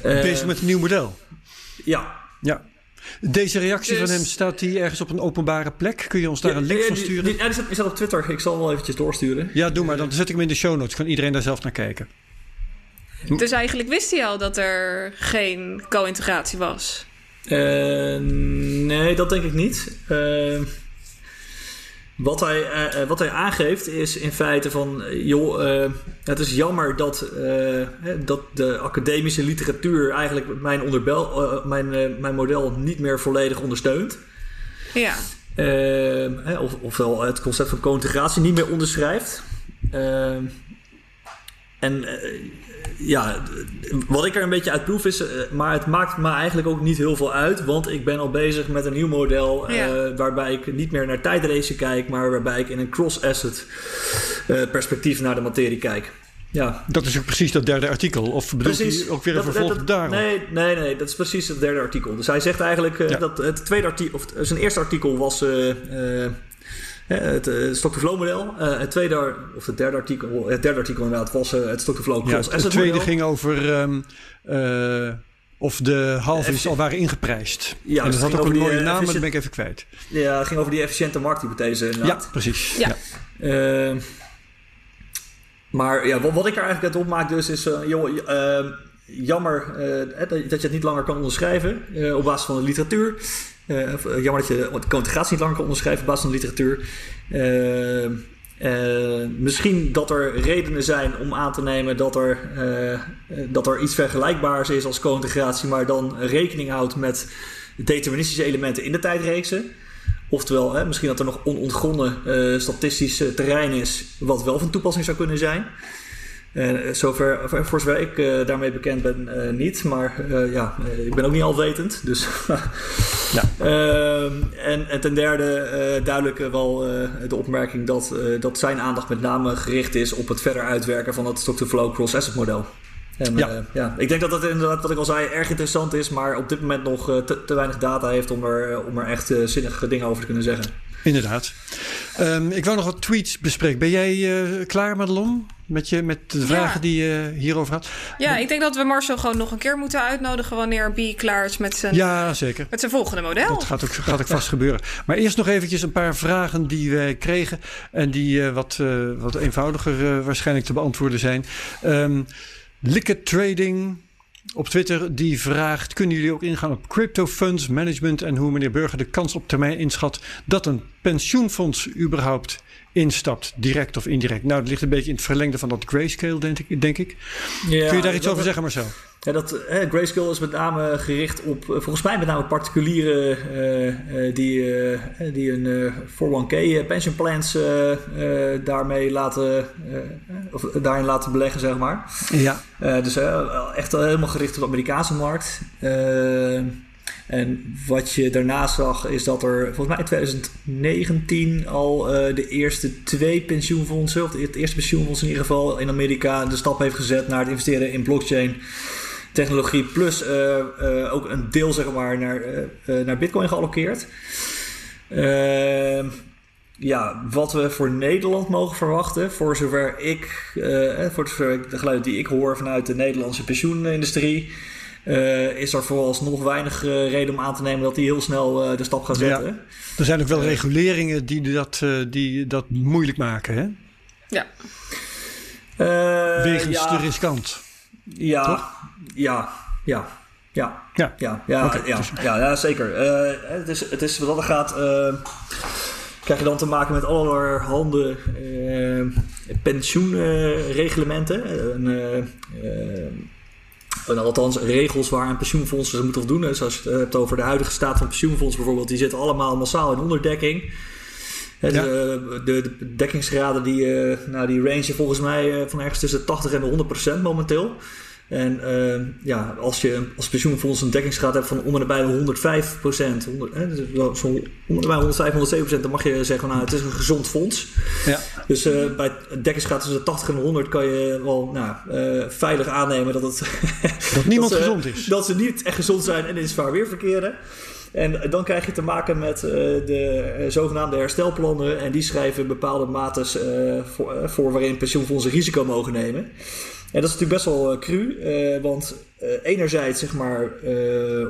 bezig met een nieuw model? Ja. Ja. Deze reactie van dus- hem, staat die ergens op een openbare plek? Kun je ons daar een link van sturen? Die, ja, die, staat, op Twitter. Ik zal hem wel eventjes doorsturen. Ja, doe maar. Dan zet ik hem in de show notes. Kan iedereen daar zelf naar kijken. Dus eigenlijk wist hij al dat er geen co-integratie was? Uh, nee, dat denk ik niet. Uh, wat, hij, uh, wat hij aangeeft is in feite van... joh, het is jammer dat, dat de academische literatuur... eigenlijk mijn, onderbel, mijn, mijn model niet meer volledig ondersteunt. Ja. of, ofwel het concept van co-integratie niet meer onderschrijft. en ja, wat ik er een beetje uit proef is, eh, maar het maakt me eigenlijk ook niet heel veel uit, want ik ben al bezig met een nieuw model eh, waarbij ik niet meer naar tijdracen kijk, maar waarbij ik in een cross-asset uh, perspectief naar de materie kijk. Ja. Dat is ook precies dat derde artikel. Of bedoelt precies, ook weer een vervolg daarop? Nee, nee, nee, dat is precies het derde artikel. Dus hij zegt eigenlijk dat het tweede artikel, of zijn eerste artikel was het uh, stock-to-flow model. Uh, het tweede, of het derde artikel, het derde artikel inderdaad, was uh, het stock-to-flow cross ja, Het tweede ging over um, of de halvings al waren ingeprijsd. Ja, en dat had ook een mooie naam, maar dat ben ik even kwijt. Ja, het ging over die efficiënte markthypothese inderdaad. Ja, precies. Ja. ja. Ehm, maar ja, wat, wat, ik er eigenlijk uit opmaak dus is, joh, ehm, jammer dat je het niet langer kan onderschrijven op basis van de literatuur. Uh, jammer dat je de concentratie niet langer kan onderschrijven op basis van de literatuur. Uh, misschien dat er redenen zijn om aan te nemen dat er, dat er iets vergelijkbaars is als co-integratie, maar dan rekening houdt met deterministische elementen in de tijdreeksen. Oftewel, hè, misschien dat er nog onontgonnen statistisch terrein is, wat wel van toepassing zou kunnen zijn. Uh, zover, voor zover ik uh, daarmee bekend ben, uh, niet. Maar ja, ik ben ook niet alwetend. Dus ja. Ehm, en, en, ten derde duidelijk wel de opmerking dat, dat zijn aandacht met name gericht is op het verder uitwerken van het stock-to-flow cross-asset model. En, ja. ja, ik denk dat dat inderdaad, wat ik al zei, erg interessant is, maar op dit moment nog te, te weinig data heeft om er, om er echt zinnige dingen over te kunnen zeggen. Inderdaad. Um, ik wou nog wat tweets bespreken. Ben jij klaar, Madelon? Met, je, met de vragen die je hierover had? Ja, ik denk dat we Marcel gewoon nog een keer moeten uitnodigen wanneer B klaar is met zijn, ja, zeker. met zijn volgende model. Dat gaat ook, gaat ook vast gebeuren. Maar eerst nog eventjes een paar vragen die wij kregen en die wat, wat eenvoudiger waarschijnlijk te beantwoorden zijn. Um, Liquid Trading op Twitter die vraagt: kunnen jullie ook ingaan op crypto funds management en hoe meneer Burger de kans op termijn inschat dat een pensioenfonds überhaupt instapt, direct of indirect? Nou, dat ligt een beetje in het verlengde van dat grayscale, denk ik. Denk ik. Ja, Kun je daar iets over zeggen, Marcel? Ja, dat, hè, Grayscale is met name gericht op, eh, volgens mij met name particulieren uh, die, uh, die een 401k pension plans daarmee laten, of daarin laten beleggen, zeg maar. Ja. dus echt helemaal gericht op de Amerikaanse markt. En wat je daarna zag is dat er volgens mij in 2019 al de eerste twee pensioenfondsen, of het eerste pensioenfonds in ieder geval in Amerika, de stap heeft gezet naar het investeren in blockchain technologie plus uh, uh, ook een deel zeg maar naar, naar Bitcoin geallockeerd. Ehm, ja, wat we voor Nederland mogen verwachten, voor zover ik, voor zover de geluiden die ik hoor vanuit de Nederlandse pensioenindustrie, is er vooralsnog weinig reden om aan te nemen dat die heel snel de stap gaat zetten. Ja. Er zijn ook wel reguleringen die dat, die dat moeilijk maken, hè? Ja. Wegens ja. te riskant. Ja, ja, ja, ja. Ja, ja, ja, ja, ja, ja, zeker. Uh, het, is, het is wat dat gaat. Uh, krijg je dan te maken met allerhande uh, pensioenreglementen. Uh, althans, regels waar een pensioenfonds ze moeten voldoen. Zoals je het hebt over de huidige staat van pensioenfonds bijvoorbeeld, die zitten allemaal massaal in onderdekking. De, de, de, dekkingsgraden die, nou, die range volgens mij van ergens tussen 80 en de 100 procent momenteel. En uh, ja, als je als pensioenfonds een dekkingsgraad hebt van onder de bij 105 procent, dus zo onder de bij 105, 107 procent, dan mag je zeggen, nou, het is een gezond fonds. Ja. Dus uh, bij dekkingsgraad tussen de 80 en 100 kan je wel nou, uh, veilig aannemen dat het... dat niemand gezond is. Dat ze niet echt gezond zijn en in zwaar weer verkeren. En dan krijg je te maken met de zogenaamde herstelplannen. En die schrijven bepaalde mates voor, voor waarin pensioenfondsen risico mogen nemen. En dat is natuurlijk best wel uh, cru, uh, want uh, enerzijds zeg maar,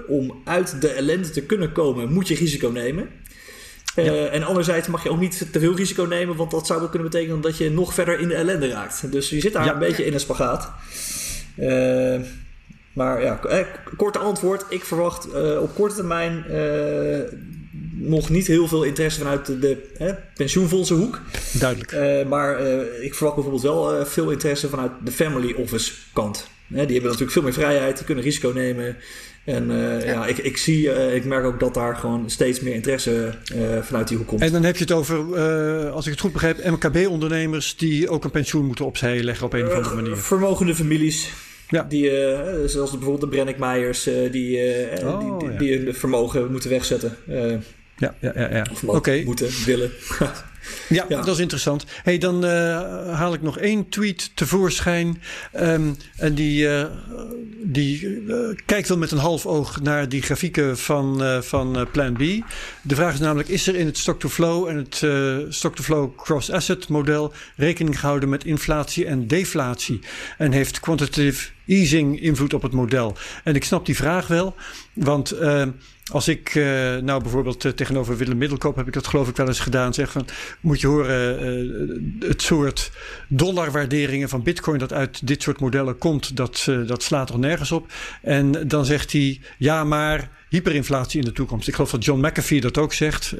om uit de ellende te kunnen komen, moet je risico nemen. Ja. En anderzijds mag je ook niet te veel risico nemen, want dat zou wel kunnen betekenen dat je nog verder in de ellende raakt. Dus je zit daar een beetje in een spagaat. maar ja, korte antwoord. Ik verwacht op korte termijn nog niet heel veel interesse vanuit de, de hè, pensioenfondsenhoek. Duidelijk. Uh, maar uh, ik verwacht bijvoorbeeld wel uh, veel interesse vanuit de family office kant. die hebben natuurlijk veel meer vrijheid, die kunnen risico nemen. En ja. ja, ik, ik zie, ik merk ook dat daar gewoon steeds meer interesse vanuit die hoek komt. En dan heb je het over, als ik het goed begrijp, MKB-ondernemers die ook een pensioen moeten opzij leggen op een of andere manier. Vermogende families. Ja. Die, zoals bijvoorbeeld de Brennick Meijers, die, oh, die, die, ja. hun vermogen moeten wegzetten ja, ja, ja. ja. Oké. moeten, willen. ja, dat is interessant. hey, dan uh, haal ik nog één tweet tevoorschijn. Um, en die, uh, die uh, kijkt wel met een half oog naar die grafieken van, van Plan B. De vraag is namelijk: is er in het stock-to-flow en het stock-to-flow cross-asset model rekening gehouden met inflatie en deflatie? En heeft quantitative easing invloed op het model? En ik snap die vraag wel, want als ik uh, nou bijvoorbeeld uh, tegenover Willem Middelkoop heb ik dat geloof ik wel eens gedaan. Zeg van moet je horen, uh, het soort dollarwaarderingen van bitcoin dat uit dit soort modellen komt, dat, dat slaat toch nergens op. En dan zegt hij ja, maar hyperinflatie in de toekomst. Ik geloof dat John McAfee dat ook zegt.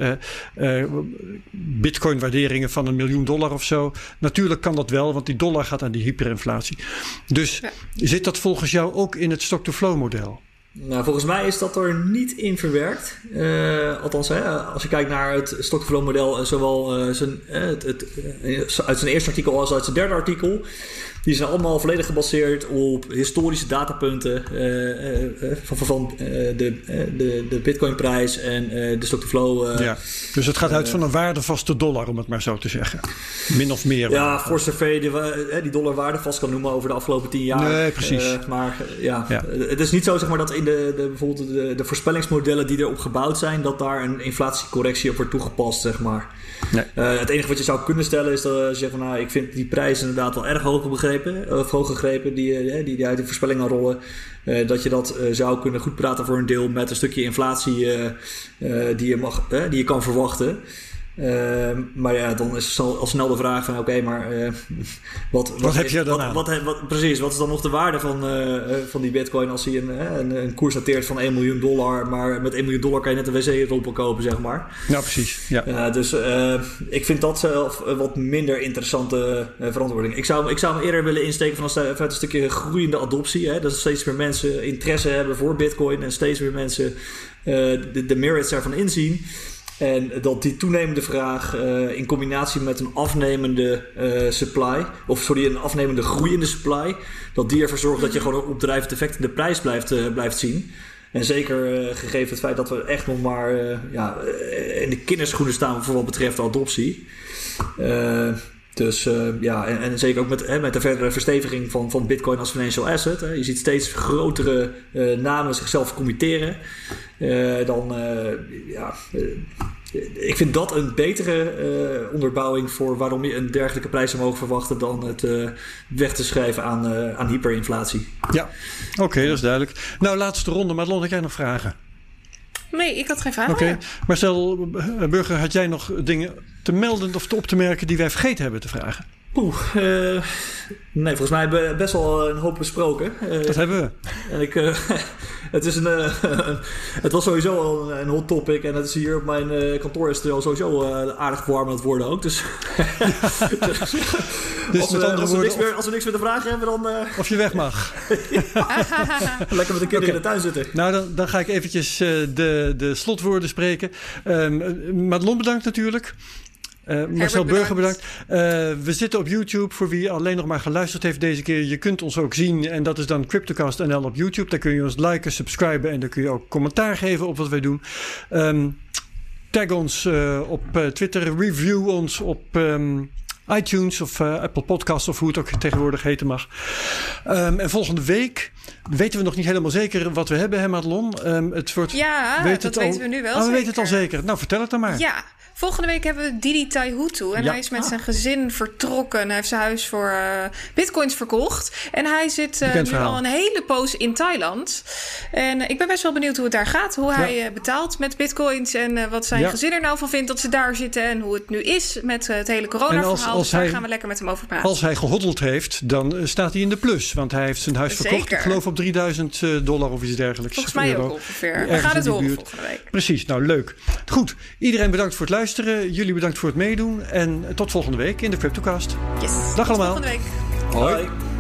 bitcoin waarderingen van een miljoen dollar of zo. Natuurlijk kan dat wel, want die dollar gaat aan die hyperinflatie. Dus ja. zit dat volgens jou ook in het stock-to-flow model? Nou, volgens mij is dat er niet in verwerkt. Uh, althans, hè, als je kijkt naar het stock-to-flow model, eh, zowel uh, zijn, het, het, uit zijn eerste artikel als uit zijn derde artikel, die zijn allemaal volledig gebaseerd op historische datapunten uh, van, van de, de, de Bitcoin-prijs en de stock-to-flow. ja, dus het gaat uit van een waardevaste dollar, om het maar zo te zeggen. Min of meer. Ja, voor zover die, die dollar waardevast kan noemen over de afgelopen tien jaar. Nee, precies. maar ja, ja, het is niet zo zeg maar, dat in de, de, bijvoorbeeld de, de voorspellingsmodellen die erop gebouwd zijn, dat daar een inflatiecorrectie op wordt toegepast, zeg maar. Nee. Uh, het enige wat je zou kunnen stellen is dat je zegt van nou, ik vind die prijs inderdaad wel erg hoog begrepen, of hoog gegrepen, die, die, die uit de voorspellingen rollen. Dat je dat zou kunnen goed praten voor een deel met een stukje inflatie die, je mag, die je kan verwachten. Ehm, maar ja, dan is al, snel de vraag van oké, maar uh, wat, wat, wat, heb je dan wat, wat, precies, wat is dan nog de waarde van, uh, van die bitcoin als hij een, een, een, koers dateert van 1 miljoen dollar, maar met 1 miljoen dollar kan je net een wc-rompel kopen, zeg maar. Ja, precies. Ja. dus ik vind dat zelf wat minder interessante verantwoording. Ik zou, ik zou hem eerder willen insteken van een, een stukje groeiende adoptie. Hè? Dat steeds meer mensen interesse hebben voor bitcoin en steeds meer mensen de, de merits ervan inzien. En dat die toenemende vraag uh, in combinatie met een afnemende uh, supply, of sorry, een afnemende groeiende supply, dat die ervoor zorgt dat je gewoon een opdrijvend effect in de prijs blijft, uh, blijft zien. En zeker gegeven het feit dat we echt nog maar ja, in de kinderschoenen staan voor wat betreft adoptie. Dus ja, en, en, zeker ook met, hè, met de verdere versteviging van, van Bitcoin als financial asset. Hè. Je ziet steeds grotere namen zichzelf committeren. dan ja, ik vind dat een betere uh, onderbouwing voor waarom je een dergelijke prijs zou mogen verwachten dan het uh, weg te schrijven aan, uh, aan hyperinflatie. Ja, oké, dat is duidelijk. Nou, laatste ronde. Madelon, had jij nog vragen? Nee, ik had geen vragen. Oké, okay. stel, Burger, had jij nog dingen te melden of te op te merken die wij vergeten hebben te vragen? Oeh, uh, nee, volgens mij hebben we best wel een hoop besproken. Uh, dat hebben we. En ik, uh, het, is een, het was sowieso al een, hot topic. En het is hier op mijn kantoor is het al sowieso aardig warm aan het worden ook. Dus, dus als, we, als, we niks meer, als we niks meer te vragen hebben, dan... Of je weg mag. Lekker met de kinderen okay. in de tuin zitten. Nou, dan, dan ga ik eventjes de, de slotwoorden spreken. Um, Madelon bedankt natuurlijk. Uh, Marcel Burger bedankt. Uh, we zitten op YouTube. Voor wie alleen nog maar geluisterd heeft deze keer. Je kunt ons ook zien. En dat is dan CryptoCast NL op YouTube. Daar kun je ons liken, subscriben. En dan kun je ook commentaar geven op wat wij doen. Um, tag ons uh, op Twitter. Review ons op um, iTunes of Apple Podcasts. Of hoe het ook tegenwoordig heten mag. Um, en volgende week weten we nog niet helemaal zeker wat we hebben, hè Madelon? het wordt, ja, weet dat het weten al, we nu wel oh, we weten het al zeker. Nou, vertel het dan maar. Ja, Volgende week hebben we Didi Taihutu. En ja. hij is met zijn gezin vertrokken. Hij heeft zijn huis voor uh, bitcoins verkocht. En hij zit uh, nu verhaal. al een hele poos in Thailand. En uh, ik ben best wel benieuwd hoe het daar gaat. Hoe ja. hij betaalt met bitcoins. En wat zijn ja. gezin er nou van vindt dat ze daar zitten. En hoe het nu is met het hele corona-verhaal. Dus daar hij, gaan we lekker met hem over praten. Als hij gehoddeld heeft, dan staat hij in de plus. Want hij heeft zijn huis Zeker. verkocht. Ik geloof op 3000 dollar of iets dergelijks. Volgens mij ook ongeveer. We gaan het horen volgende week. Precies, nou leuk. Goed, iedereen bedankt voor het luisteren. Jullie bedankt voor het meedoen. En tot volgende week in de CryptoCast. Yes. Dag allemaal. Tot volgende week. Hoi. Hoi.